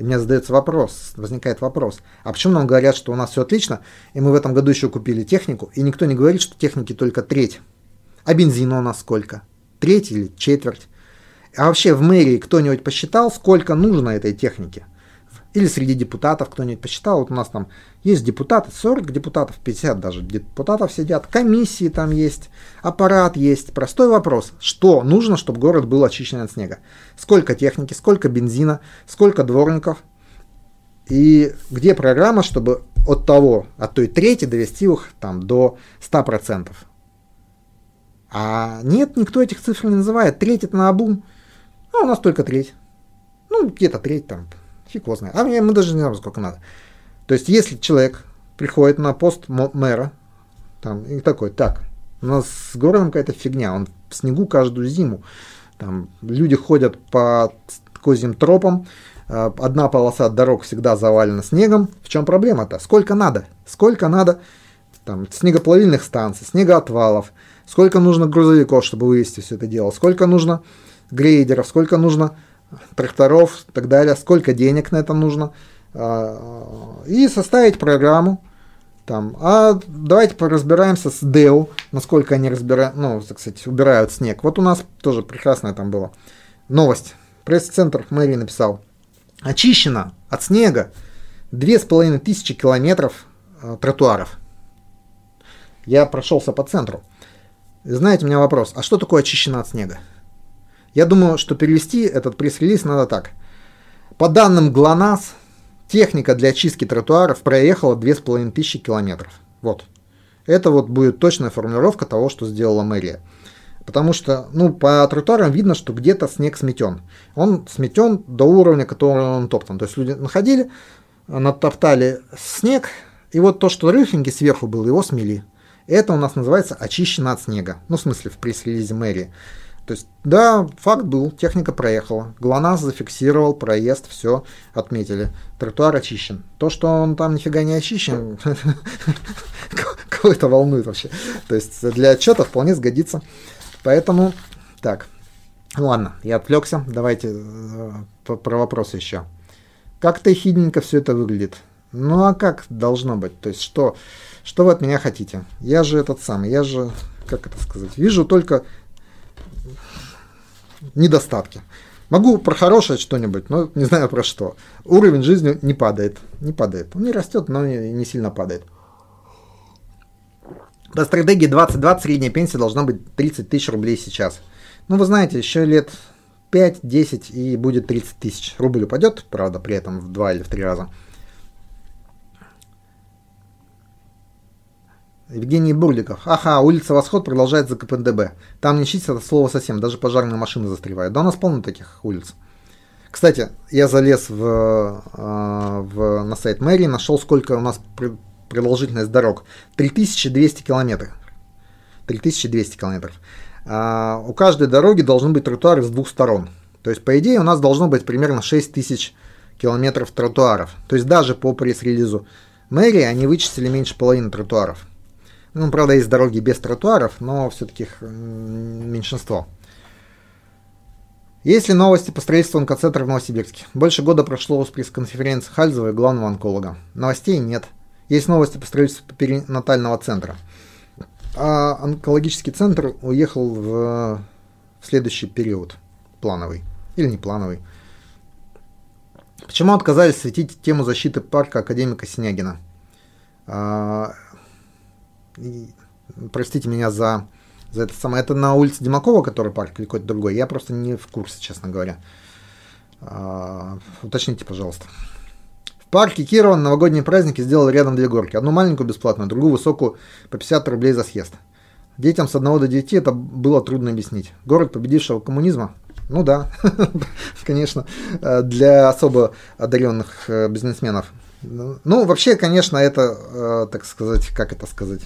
И мне задается вопрос, возникает вопрос, а почему нам говорят, что у нас все отлично, и мы в этом году еще купили технику, и никто не говорит, что техники только треть. А бензина у нас сколько? Треть или четверть? А вообще в мэрии кто-нибудь посчитал, сколько нужно этой техники? Или среди депутатов кто-нибудь посчитал, вот у нас там есть депутаты, 40 депутатов, 50 даже депутатов сидят, комиссии там есть, аппарат есть. Простой вопрос, что нужно, чтобы город был очищен от снега? Сколько техники, сколько бензина, сколько дворников? И где программа, чтобы от того, от той трети довести их там до 100%? А нет, никто этих цифр не называет. Треть это на обум. А у нас только треть. Ну, где-то треть там, фиг его знает. А мне, мы даже не знаем, сколько надо. То есть, если человек приходит на пост мэра, там, и такой, так, у нас с городом какая-то фигня, он в снегу каждую зиму, там, люди ходят по козьим тропам, а, одна полоса дорог всегда завалена снегом. В чем проблема-то? Сколько надо? Сколько надо там, снегоплавильных станций, снегоотвалов, сколько нужно грузовиков, чтобы вывести все это дело, сколько нужно грейдеров, сколько нужно тракторов и так далее, сколько денег на это нужно, а, и составить программу. Там. А давайте поразбираемся с DEO, насколько они разбирают, ну, так сказать, убирают снег. Вот у нас тоже прекрасная там была новость. Пресс-центр мэрии написал. Очищено от снега две с половиной тысячи километров э, тротуаров. Я прошелся по центру. Знаете, у меня вопрос, а что такое очищено от снега? Я думаю, что перевести этот пресс-релиз надо так. По данным ГЛОНАСС, техника для очистки тротуаров проехала 2500 километров. Вот. Это вот будет точная формулировка того, что сделала мэрия. Потому что, ну, по тротуарам видно, что где-то снег сметен. Он сметен до уровня, которого он топтан. То есть люди находили, натоптали снег, и вот то, что рыхленький сверху был, его смели. Это у нас называется очищено от снега. Ну, в смысле, в пресс-релизе мэрии. То есть, да, факт был, техника проехала. ГЛОНАСС зафиксировал проезд, все отметили. Тротуар очищен. То, что он там нифига не очищен, кого это волнует вообще. То есть, для отчета вполне сгодится. Поэтому, так, ладно, я отвлекся. Давайте э, про вопросы еще. Как-то хидненько все это выглядит. Ну а как должно быть? То есть, что, что вы от меня хотите? Я же этот самый, я же, как это сказать, вижу только недостатки. Могу про хорошее что-нибудь, но не знаю про что. Уровень жизни не падает. Не падает. Он не растет, но не, сильно падает. По стратегии 2020 средняя пенсия должна быть 30 тысяч рублей сейчас. Ну, вы знаете, еще лет 5-10 и будет 30 тысяч. Рубль упадет, правда, при этом в 2 или в 3 раза. Евгений Бурликов. Ага, улица Восход продолжает за КПДБ. Там не чистят это слово совсем, даже пожарные машины застревают. Да у нас полно таких улиц. Кстати, я залез в, а, в, на сайт мэрии, нашел, сколько у нас продолжительность дорог. 3200 километров. 3200 километров. А, у каждой дороги должны быть тротуары с двух сторон. То есть, по идее, у нас должно быть примерно 6000 километров тротуаров. То есть, даже по пресс-релизу мэрии они вычислили меньше половины тротуаров. Ну, правда, есть дороги без тротуаров, но все-таки их меньшинство. Есть ли новости по строительству онкоцентра в Новосибирске? Больше года прошло с пресс-конференции Хальзова и главного онколога. Новостей нет. Есть новости по строительству перинатального центра. А онкологический центр уехал в, в следующий период, плановый или не плановый. Почему отказались светить тему защиты парка академика Синягина? Простите меня за, за это самое. Это на улице Димакова, который парк, или какой-то другой. Я просто не в курсе, честно говоря. А, уточните, пожалуйста. В парке Кирова на новогодние праздники сделали рядом две горки. Одну маленькую бесплатную, другую высокую по 50 рублей за съезд. Детям с 1 до 9 это было трудно объяснить. Город победившего коммунизма? Ну да, конечно, для особо одаренных э, бизнесменов. Ну, вообще, конечно, это, э, так сказать, как это сказать,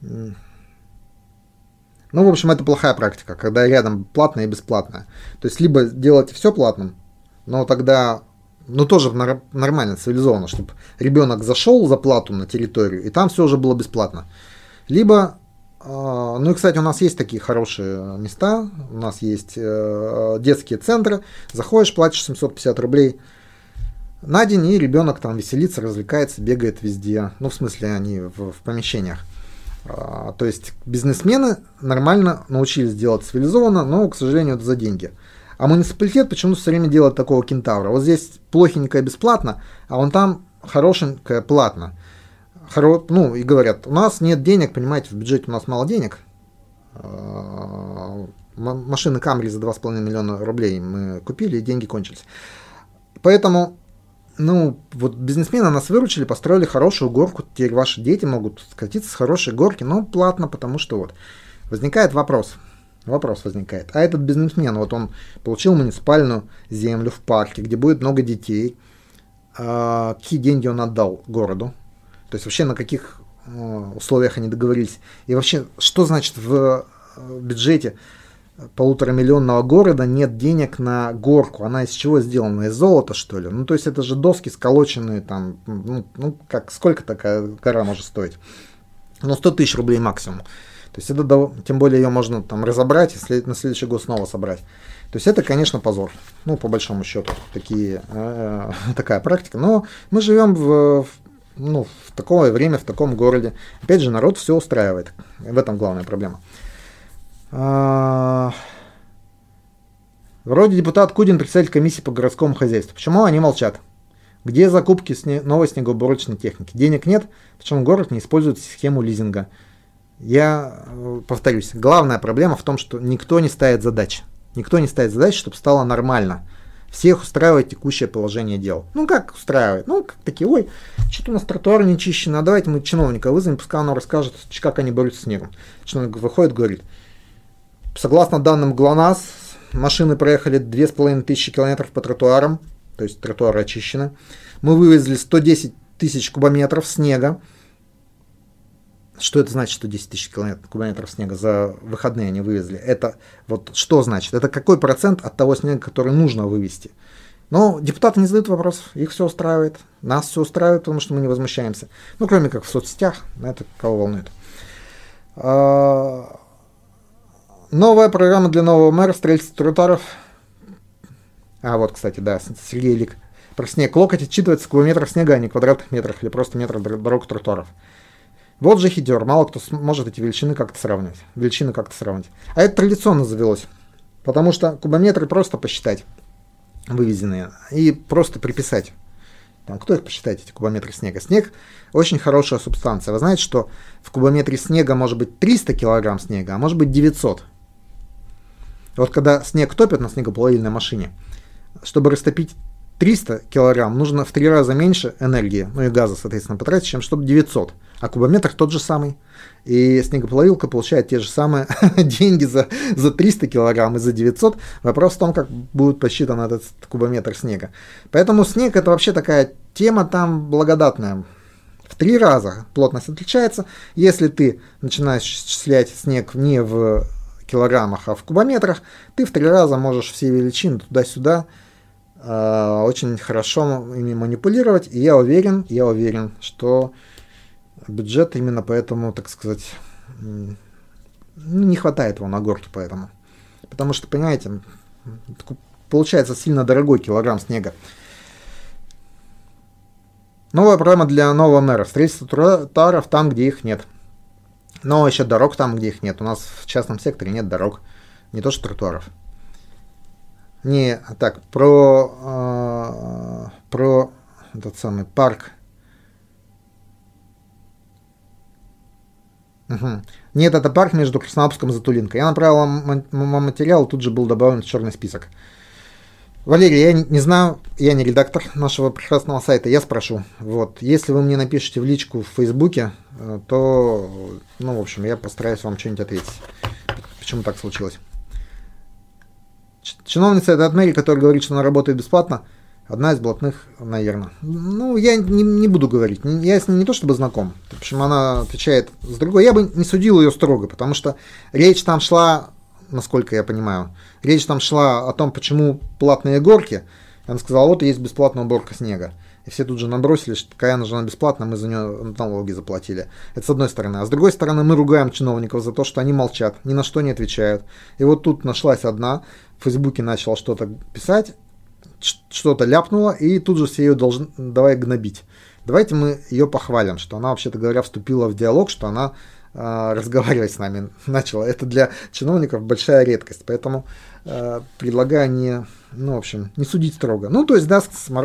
ну, в общем, это плохая практика, когда рядом платное и бесплатное. То есть, либо делать все платным, но тогда, ну, тоже нормально, цивилизованно, чтобы ребенок зашел за плату на территорию, и там все уже было бесплатно. Либо, а, ну и, кстати, у нас есть такие хорошие места, у нас есть э, детские центры, заходишь, платишь 750 рублей на день, и ребенок там веселится, развлекается, бегает везде, ну, в смысле, они в, в помещениях. А, то есть бизнесмены нормально научились делать цивилизованно, но, к сожалению, это за деньги. А муниципалитет почему-то все время делает такого кентавра. Вот здесь плохенькое бесплатно, а вон там хорошенькое платно. Хоро... Ну, и говорят, у нас нет денег, понимаете, в бюджете у нас мало денег. А, машины Камри за 2,5 миллиона рублей мы купили, и деньги кончились. Поэтому ну, вот бизнесмены нас выручили, построили хорошую горку, теперь ваши дети могут скатиться с хорошей горки, но платно, потому что вот возникает вопрос. Вопрос возникает. А этот бизнесмен, вот он получил муниципальную землю в парке, где будет много детей. А какие деньги он отдал городу? То есть вообще на каких э, условиях они договорились? И вообще, что значит в э, бюджете полутора миллионного города нет денег на горку. Она из чего сделана? Из золота, что ли? Ну, то есть это же доски сколоченные там, ну, ну как, сколько такая гора может стоить? Ну, 100 тысяч рублей максимум. То есть это, тем более ее можно там разобрать и на следующий год снова собрать. То есть это, конечно, позор. Ну, по большому счету, такие, э, такая практика. Но мы живем в, ну, в такое время, в таком городе. Опять же, народ все устраивает. В этом главная проблема. А, вроде депутат Кудин, представитель комиссии по городскому хозяйству. Почему они молчат? Где закупки сне- новой снегоуборочной техники? Денег нет, почему город не использует схему лизинга? Я э, повторюсь, главная проблема в том, что никто не ставит задач. Никто не ставит задач, чтобы стало нормально. Всех устраивает текущее положение дел. Ну как устраивает? Ну как такие, ой, что-то у нас тротуар не чищен, а давайте мы чиновника вызовем, пускай он расскажет, как они борются с снегом. Чиновник выходит, говорит, Согласно данным ГЛОНАСС, машины проехали 2500 километров по тротуарам, то есть тротуары очищены. Мы вывезли 110 тысяч кубометров снега. Что это значит 110 тысяч кубометров снега за выходные они вывезли? Это вот что значит? Это какой процент от того снега, который нужно вывести? Но депутаты не задают вопросов, их все устраивает, нас все устраивает, потому что мы не возмущаемся. Ну, кроме как в соцсетях, это кого волнует. Новая программа для нового мэра, строительство тротуаров. А вот, кстати, да, Сергей Лик. Про снег. Локоть отчитывается кубометров снега, а не квадратных метров или просто метров дорог тротуаров. Вот же хитер. Мало кто может эти величины как-то сравнивать. Величины как-то сравнить. А это традиционно завелось. Потому что кубометры просто посчитать вывезенные и просто приписать. Там, кто их посчитает, эти кубометры снега? Снег очень хорошая субстанция. Вы знаете, что в кубометре снега может быть 300 килограмм снега, а может быть 900. Вот когда снег топят на снегоплавильной машине, чтобы растопить 300 килограмм, нужно в три раза меньше энергии, ну и газа, соответственно, потратить, чем чтобы 900. А кубометр тот же самый. И снегоплавилка получает те же самые деньги за, за 300 килограмм и за 900. Вопрос в том, как будет посчитан этот кубометр снега. Поэтому снег это вообще такая тема там благодатная. В три раза плотность отличается. Если ты начинаешь счислять снег не в килограммах, а в кубометрах, ты в три раза можешь все величины туда-сюда э, очень хорошо ими манипулировать. И я уверен, я уверен, что бюджет именно поэтому, так сказать, ну, не хватает его на горке поэтому. Потому что, понимаете, получается сильно дорогой килограмм снега. Новая программа для нового мэра. Строительство тротуаров там, где их нет. Но еще дорог там, где их нет. У нас в частном секторе нет дорог. Не то что тротуаров. Не, так, про, э, про этот самый парк. Угу. Нет, это парк между Красноапском и Затулинкой. Я направил материал, тут же был добавлен в черный список. Валерий, я не знаю, я не редактор нашего прекрасного сайта, я спрошу. Вот, если вы мне напишите в личку в Фейсбуке, э, то, ну, в общем, я постараюсь вам что-нибудь ответить. Почему так случилось? Чиновница это от мэрии, которая говорит, что она работает бесплатно, одна из блатных, наверное. Ну, я не, не буду говорить, я с ней не то чтобы знаком. В общем, она отвечает с другой. Я бы не судил ее строго, потому что речь там шла насколько я понимаю. Речь там шла о том, почему платные горки. Она сказала, вот есть бесплатная уборка снега. И все тут же набросились, что такая нужна бесплатно, мы за нее налоги заплатили. Это с одной стороны. А с другой стороны, мы ругаем чиновников за то, что они молчат, ни на что не отвечают. И вот тут нашлась одна, в Фейсбуке начала что-то писать, что-то ляпнула, и тут же все ее должны, давай гнобить. Давайте мы ее похвалим, что она, вообще-то говоря, вступила в диалог, что она разговаривать с нами начала. Это для чиновников большая редкость, поэтому э, предлагаю не, ну, в общем, не судить строго. Ну, то есть, да,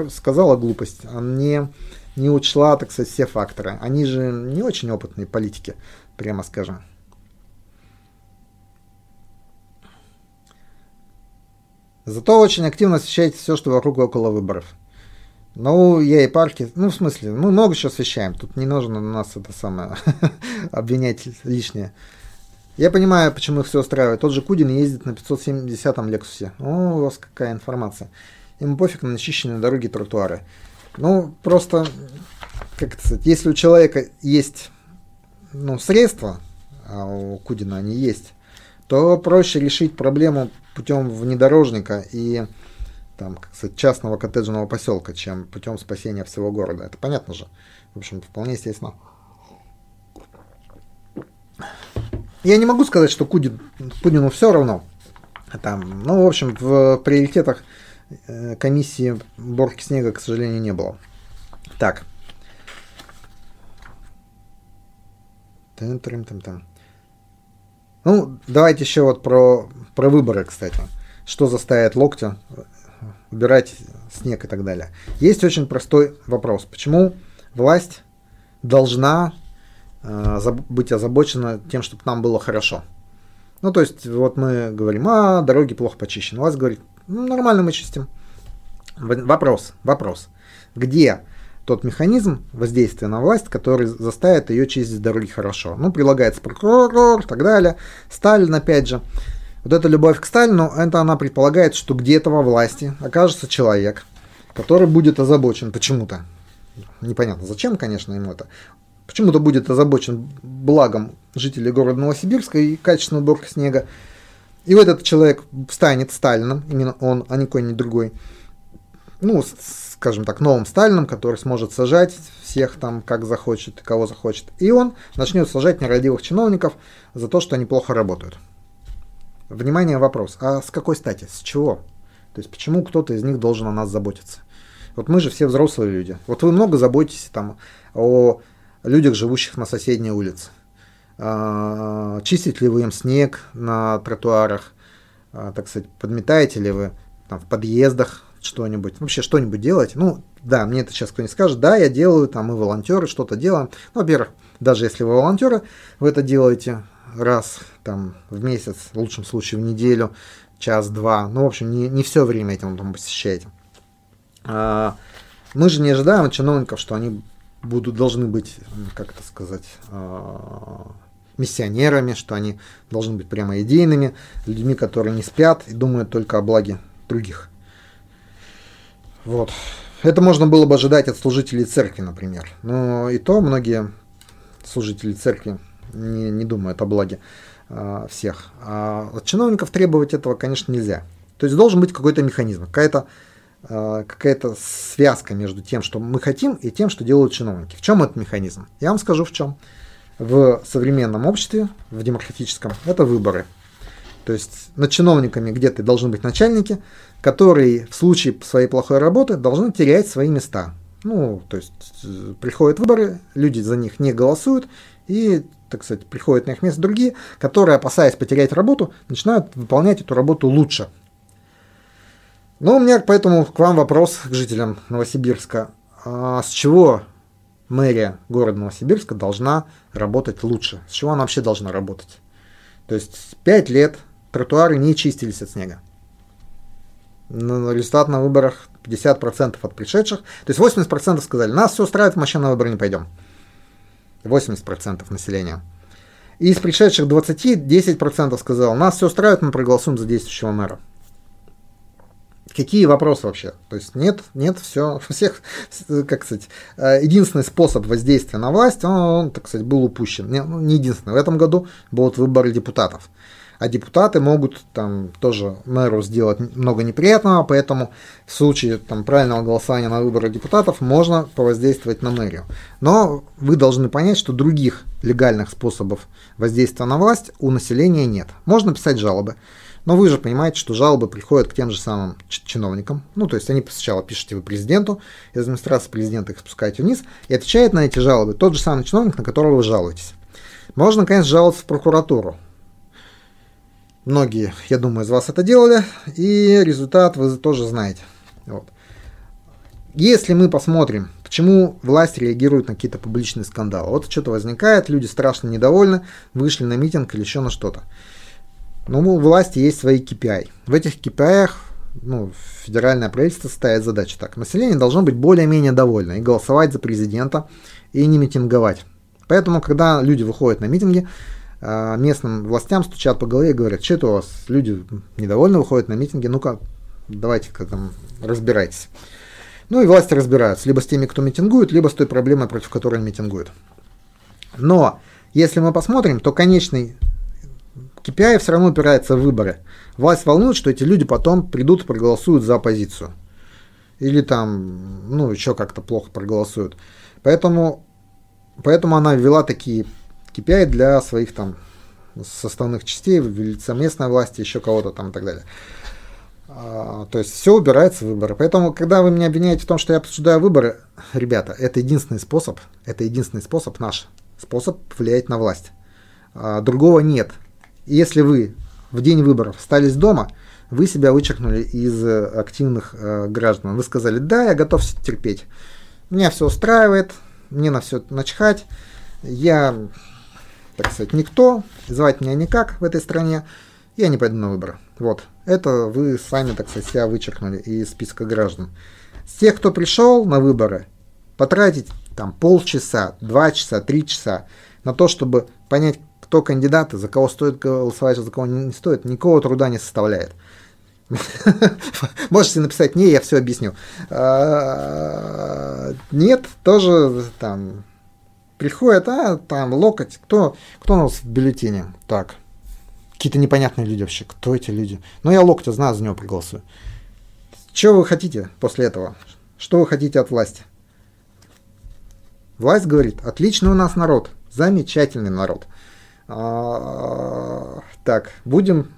сказала глупость, а не, не учла, так сказать, все факторы. Они же не очень опытные политики, прямо скажем. Зато очень активно освещаете все, что вокруг и около выборов. Ну, я парки, ну, в смысле, мы много еще освещаем, тут не нужно у нас это самое обвинять лишнее. Я понимаю, почему их все устраивает. Тот же Кудин ездит на 570-м Лексусе. О, у вас какая информация. Ему пофиг на начищенные дороги и тротуары. Ну, просто, как это сказать, если у человека есть ну, средства, а у Кудина они есть, то проще решить проблему путем внедорожника и там, как сказать, частного коттеджного поселка, чем путем спасения всего города. Это понятно же. В общем, вполне естественно. Я не могу сказать, что Кудин, Кудину все равно. Там, ну, в общем, в приоритетах э, комиссии борки снега, к сожалению, не было. Так. -тын -тын. Ну, давайте еще вот про, про выборы, кстати. Что заставит локтя убирать снег и так далее. Есть очень простой вопрос. Почему власть должна э, быть озабочена тем, чтобы нам было хорошо? Ну, то есть, вот мы говорим, а, дороги плохо почищены. Власть говорит, ну, нормально мы чистим. Вопрос, вопрос. Где тот механизм воздействия на власть, который заставит ее чистить дороги хорошо? Ну, прилагается прокурор и так далее. Сталин, опять же. Вот эта любовь к Сталину, это она предполагает, что где-то во власти окажется человек, который будет озабочен почему-то. Непонятно зачем, конечно, ему это. Почему-то будет озабочен благом жителей города Новосибирска и качественной уборкой снега. И вот этот человек станет Сталином, именно он, а не другой. Ну, скажем так, новым Сталином, который сможет сажать всех там, как захочет, кого захочет. И он начнет сажать нерадивых чиновников за то, что они плохо работают. Внимание, вопрос. А с какой стати? С чего? То есть почему кто-то из них должен о нас заботиться? Вот мы же все взрослые люди. Вот вы много заботитесь там о людях, живущих на соседней улице. А, чистите ли вы им снег на тротуарах? А, так сказать, подметаете ли вы там, в подъездах что-нибудь? Вообще что-нибудь делаете? Ну, да, мне это сейчас кто-нибудь скажет. Да, я делаю, там мы волонтеры, что-то делаем. Ну, во-первых, даже если вы волонтеры, вы это делаете, раз там, в месяц, в лучшем случае в неделю, час-два. Ну, в общем, не, не все время этим там посещаете. А, мы же не ожидаем от чиновников, что они будут, должны быть, как это сказать, а, миссионерами, что они должны быть прямо идейными, людьми, которые не спят и думают только о благе других. Вот. Это можно было бы ожидать от служителей церкви, например. Но и то многие служители церкви не, не думают о благе э, всех. А от чиновников требовать этого, конечно, нельзя. То есть должен быть какой-то механизм, какая-то э, какая-то связка между тем, что мы хотим, и тем, что делают чиновники. В чем этот механизм? Я вам скажу в чем. В современном обществе, в демократическом, это выборы. То есть над чиновниками где-то должны быть начальники, которые в случае своей плохой работы должны терять свои места. Ну, то есть э, приходят выборы, люди за них не голосуют, и так сказать, приходят на их место другие, которые, опасаясь потерять работу, начинают выполнять эту работу лучше. Но у меня поэтому к вам вопрос, к жителям Новосибирска. А с чего мэрия города Новосибирска должна работать лучше? С чего она вообще должна работать? То есть 5 лет тротуары не чистились от снега. Но результат на выборах 50% от пришедших. То есть 80% сказали, нас все устраивает, мы на выборы не пойдем. 80% населения. И из пришедших 20, 10% сказал, нас все устраивает, мы проголосуем за действующего мэра. Какие вопросы вообще? То есть нет, нет, все, всех, как сказать, единственный способ воздействия на власть, он, он так сказать, был упущен. Не, ну, не единственный. В этом году будут выборы депутатов а депутаты могут там тоже мэру сделать много неприятного, поэтому в случае там, правильного голосования на выборы депутатов можно повоздействовать на мэрию. Но вы должны понять, что других легальных способов воздействия на власть у населения нет. Можно писать жалобы. Но вы же понимаете, что жалобы приходят к тем же самым чиновникам. Ну, то есть они сначала пишете вы президенту, из администрации президента их спускаете вниз, и отвечает на эти жалобы тот же самый чиновник, на которого вы жалуетесь. Можно, конечно, жаловаться в прокуратуру. Многие, я думаю, из вас это делали, и результат вы тоже знаете. Вот. Если мы посмотрим, почему власть реагирует на какие-то публичные скандалы, вот что-то возникает, люди страшно недовольны, вышли на митинг или еще на что-то. Но у власти есть свои KPI. В этих KPI ну, федеральное правительство ставит задачу так. Население должно быть более-менее довольно и голосовать за президента, и не митинговать. Поэтому, когда люди выходят на митинги, местным властям стучат по голове и говорят, что это у вас, люди недовольны выходят на митинги, ну-ка, давайте-ка там разбирайтесь. Ну и власти разбираются либо с теми, кто митингует, либо с той проблемой, против которой они митингуют. Но если мы посмотрим, то конечный KPI все равно упирается в выборы. Власть волнует, что эти люди потом придут и проголосуют за оппозицию. Или там, ну, еще как-то плохо проголосуют. Поэтому, поэтому она ввела такие KPI для своих там составных частей, лица местной власти, еще кого-то там и так далее. А, то есть все убирается в выборы. Поэтому, когда вы меня обвиняете в том, что я обсуждаю выборы, ребята, это единственный способ, это единственный способ наш, способ влиять на власть. А, другого нет. если вы в день выборов остались дома, вы себя вычеркнули из э, активных э, граждан. Вы сказали, да, я готов терпеть. Меня все устраивает, мне на все начхать. Я, так сказать, никто, звать меня никак в этой стране. Я не пойду на выборы. Вот. Это вы сами, так сказать, себя вычеркнули из списка граждан. С тех, кто пришел на выборы, потратить там полчаса, два часа, три часа на то, чтобы понять, кто кандидаты, за кого стоит голосовать, за кого не стоит, никакого труда не составляет. Можете написать «не», я все объясню. А, нет, тоже там приходит, а там локоть, кто, кто у нас в бюллетене? Так, какие-то непонятные люди вообще, кто эти люди? Ну, я локтя знаю, за него проголосую. Что вы хотите после этого? Что вы хотите от власти? Власть говорит, отличный у нас народ, замечательный народ. А, так, будем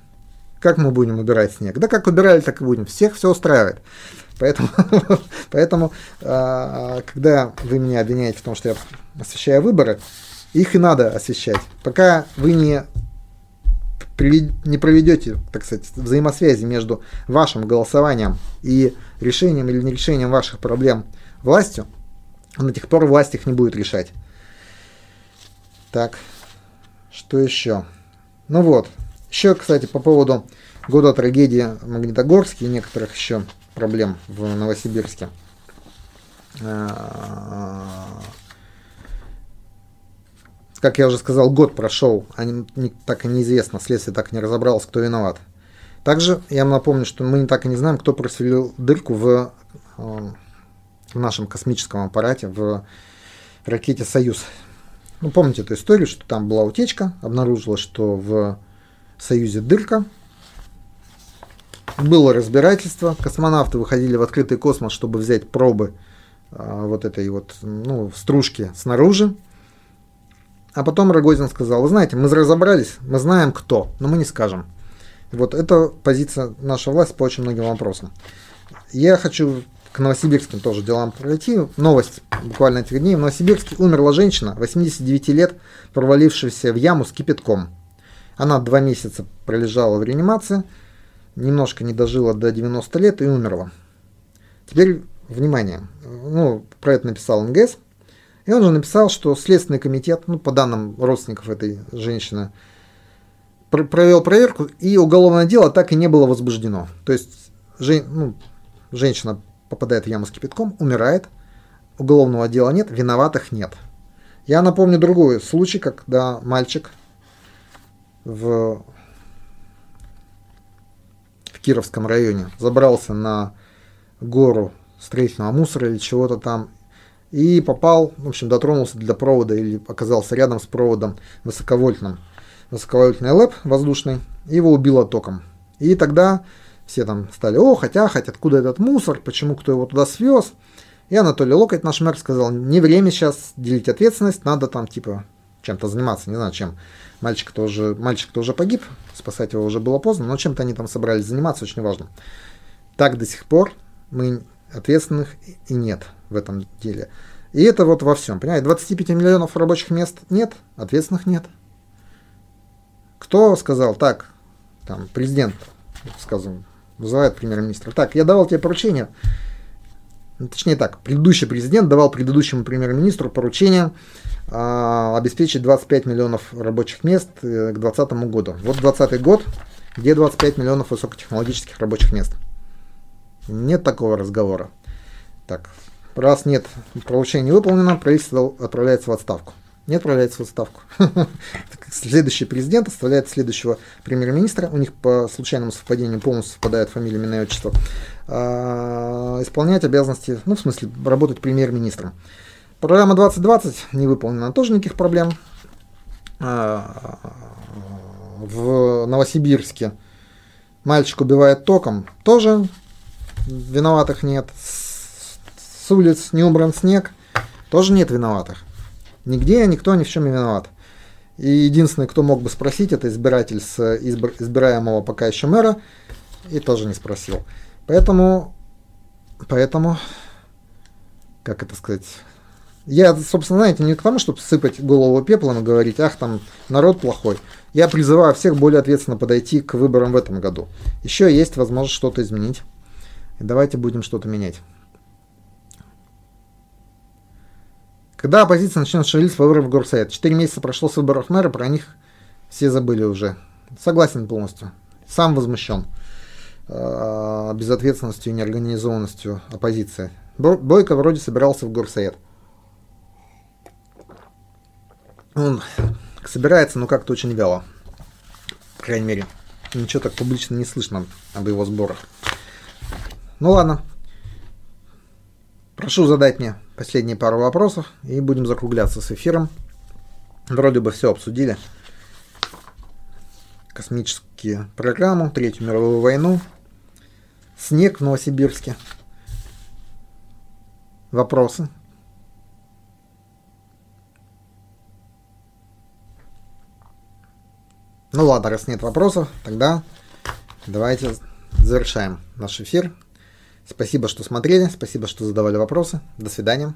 как мы будем убирать снег? Да как убирали, так и будем. Всех все устраивает. Поэтому, поэтому а, когда вы меня обвиняете в том, что я освещаю выборы, их и надо освещать. Пока вы не, не проведете, так сказать, взаимосвязи между вашим голосованием и решением или не решением ваших проблем властью, до тех пор власть их не будет решать. Так, что еще? Ну вот, еще, кстати, по поводу года трагедии в Магнитогорске и некоторых еще проблем в Новосибирске. А, как я уже сказал, год прошел, а так и неизвестно, следствие так и не разобралось, кто виноват. Также я вам напомню, что мы так и не знаем, кто просверлил дырку в, а, в нашем космическом аппарате, в ракете «Союз». Ну, помните эту историю, что там была утечка, обнаружилось, что в Союзе дырка. Было разбирательство. Космонавты выходили в открытый космос, чтобы взять пробы а, вот этой вот ну, стружки снаружи. А потом Рогозин сказал, вы знаете, мы разобрались, мы знаем кто, но мы не скажем. Вот это позиция нашей власти по очень многим вопросам. Я хочу к новосибирским тоже делам пройти. Новость буквально этих дней. В Новосибирске умерла женщина, 89 лет, провалившаяся в яму с кипятком. Она два месяца пролежала в реанимации, немножко не дожила до 90 лет и умерла. Теперь, внимание, ну, про это написал НГС, и он же написал, что Следственный комитет, ну, по данным родственников этой женщины, провел проверку, и уголовное дело так и не было возбуждено. То есть жен, ну, женщина попадает в яму с кипятком, умирает, уголовного дела нет, виноватых нет. Я напомню другой случай, когда мальчик в, в Кировском районе, забрался на гору строительного мусора или чего-то там, и попал, в общем, дотронулся для провода или оказался рядом с проводом высоковольтным, высоковольтный ЛЭП воздушный, его убило током. И тогда все там стали, о, хотя, хотя, откуда этот мусор, почему кто его туда свез. И Анатолий Локоть, наш мэр, сказал, не время сейчас делить ответственность, надо там типа чем-то заниматься, не знаю чем. Мальчик тоже, мальчик тоже погиб, спасать его уже было поздно, но чем-то они там собрались заниматься, очень важно. Так до сих пор мы ответственных и нет в этом деле. И это вот во всем, понимаете, 25 миллионов рабочих мест нет, ответственных нет. Кто сказал, так, там, президент, скажем, вызывает премьер-министра, так, я давал тебе поручение, точнее так, предыдущий президент давал предыдущему премьер-министру поручение обеспечить 25 миллионов рабочих мест э, к 2020 году. Вот 2020 год, где 25 миллионов высокотехнологических рабочих мест. Нет такого разговора. Так, раз нет поручение выполнено, правительство отправляется в отставку. не отправляется в отставку. Следующий президент оставляет следующего премьер-министра. У них по случайному совпадению полностью совпадают фамилия, имена и отчество. А, исполнять обязанности, ну, в смысле, работать премьер-министром. Программа 2020 не выполнена, тоже никаких проблем. А, в Новосибирске мальчик убивает током, тоже виноватых нет. С улиц не убран снег, тоже нет виноватых. Нигде никто ни в чем не виноват. И единственный, кто мог бы спросить, это избиратель с избираемого пока еще мэра, и тоже не спросил. Поэтому, поэтому, как это сказать, я, собственно, знаете, не к тому, чтобы сыпать голову пеплом и говорить, ах, там народ плохой. Я призываю всех более ответственно подойти к выборам в этом году. Еще есть возможность что-то изменить. И давайте будем что-то менять. Когда оппозиция начнет шевелиться по выборам в горсовет? Четыре месяца прошло с выборов мэра, про них все забыли уже. Согласен полностью. Сам возмущен э, безответственностью и неорганизованностью оппозиции. Бойко вроде собирался в горсовет. Он собирается, но как-то очень вяло. По крайней мере, ничего так публично не слышно об его сборах. Ну ладно. Прошу задать мне последние пару вопросов и будем закругляться с эфиром. Вроде бы все обсудили. Космические программу, Третью мировую войну, снег в Новосибирске. Вопросы? Ну ладно, раз нет вопросов, тогда давайте завершаем наш эфир. Спасибо, что смотрели, спасибо, что задавали вопросы. До свидания.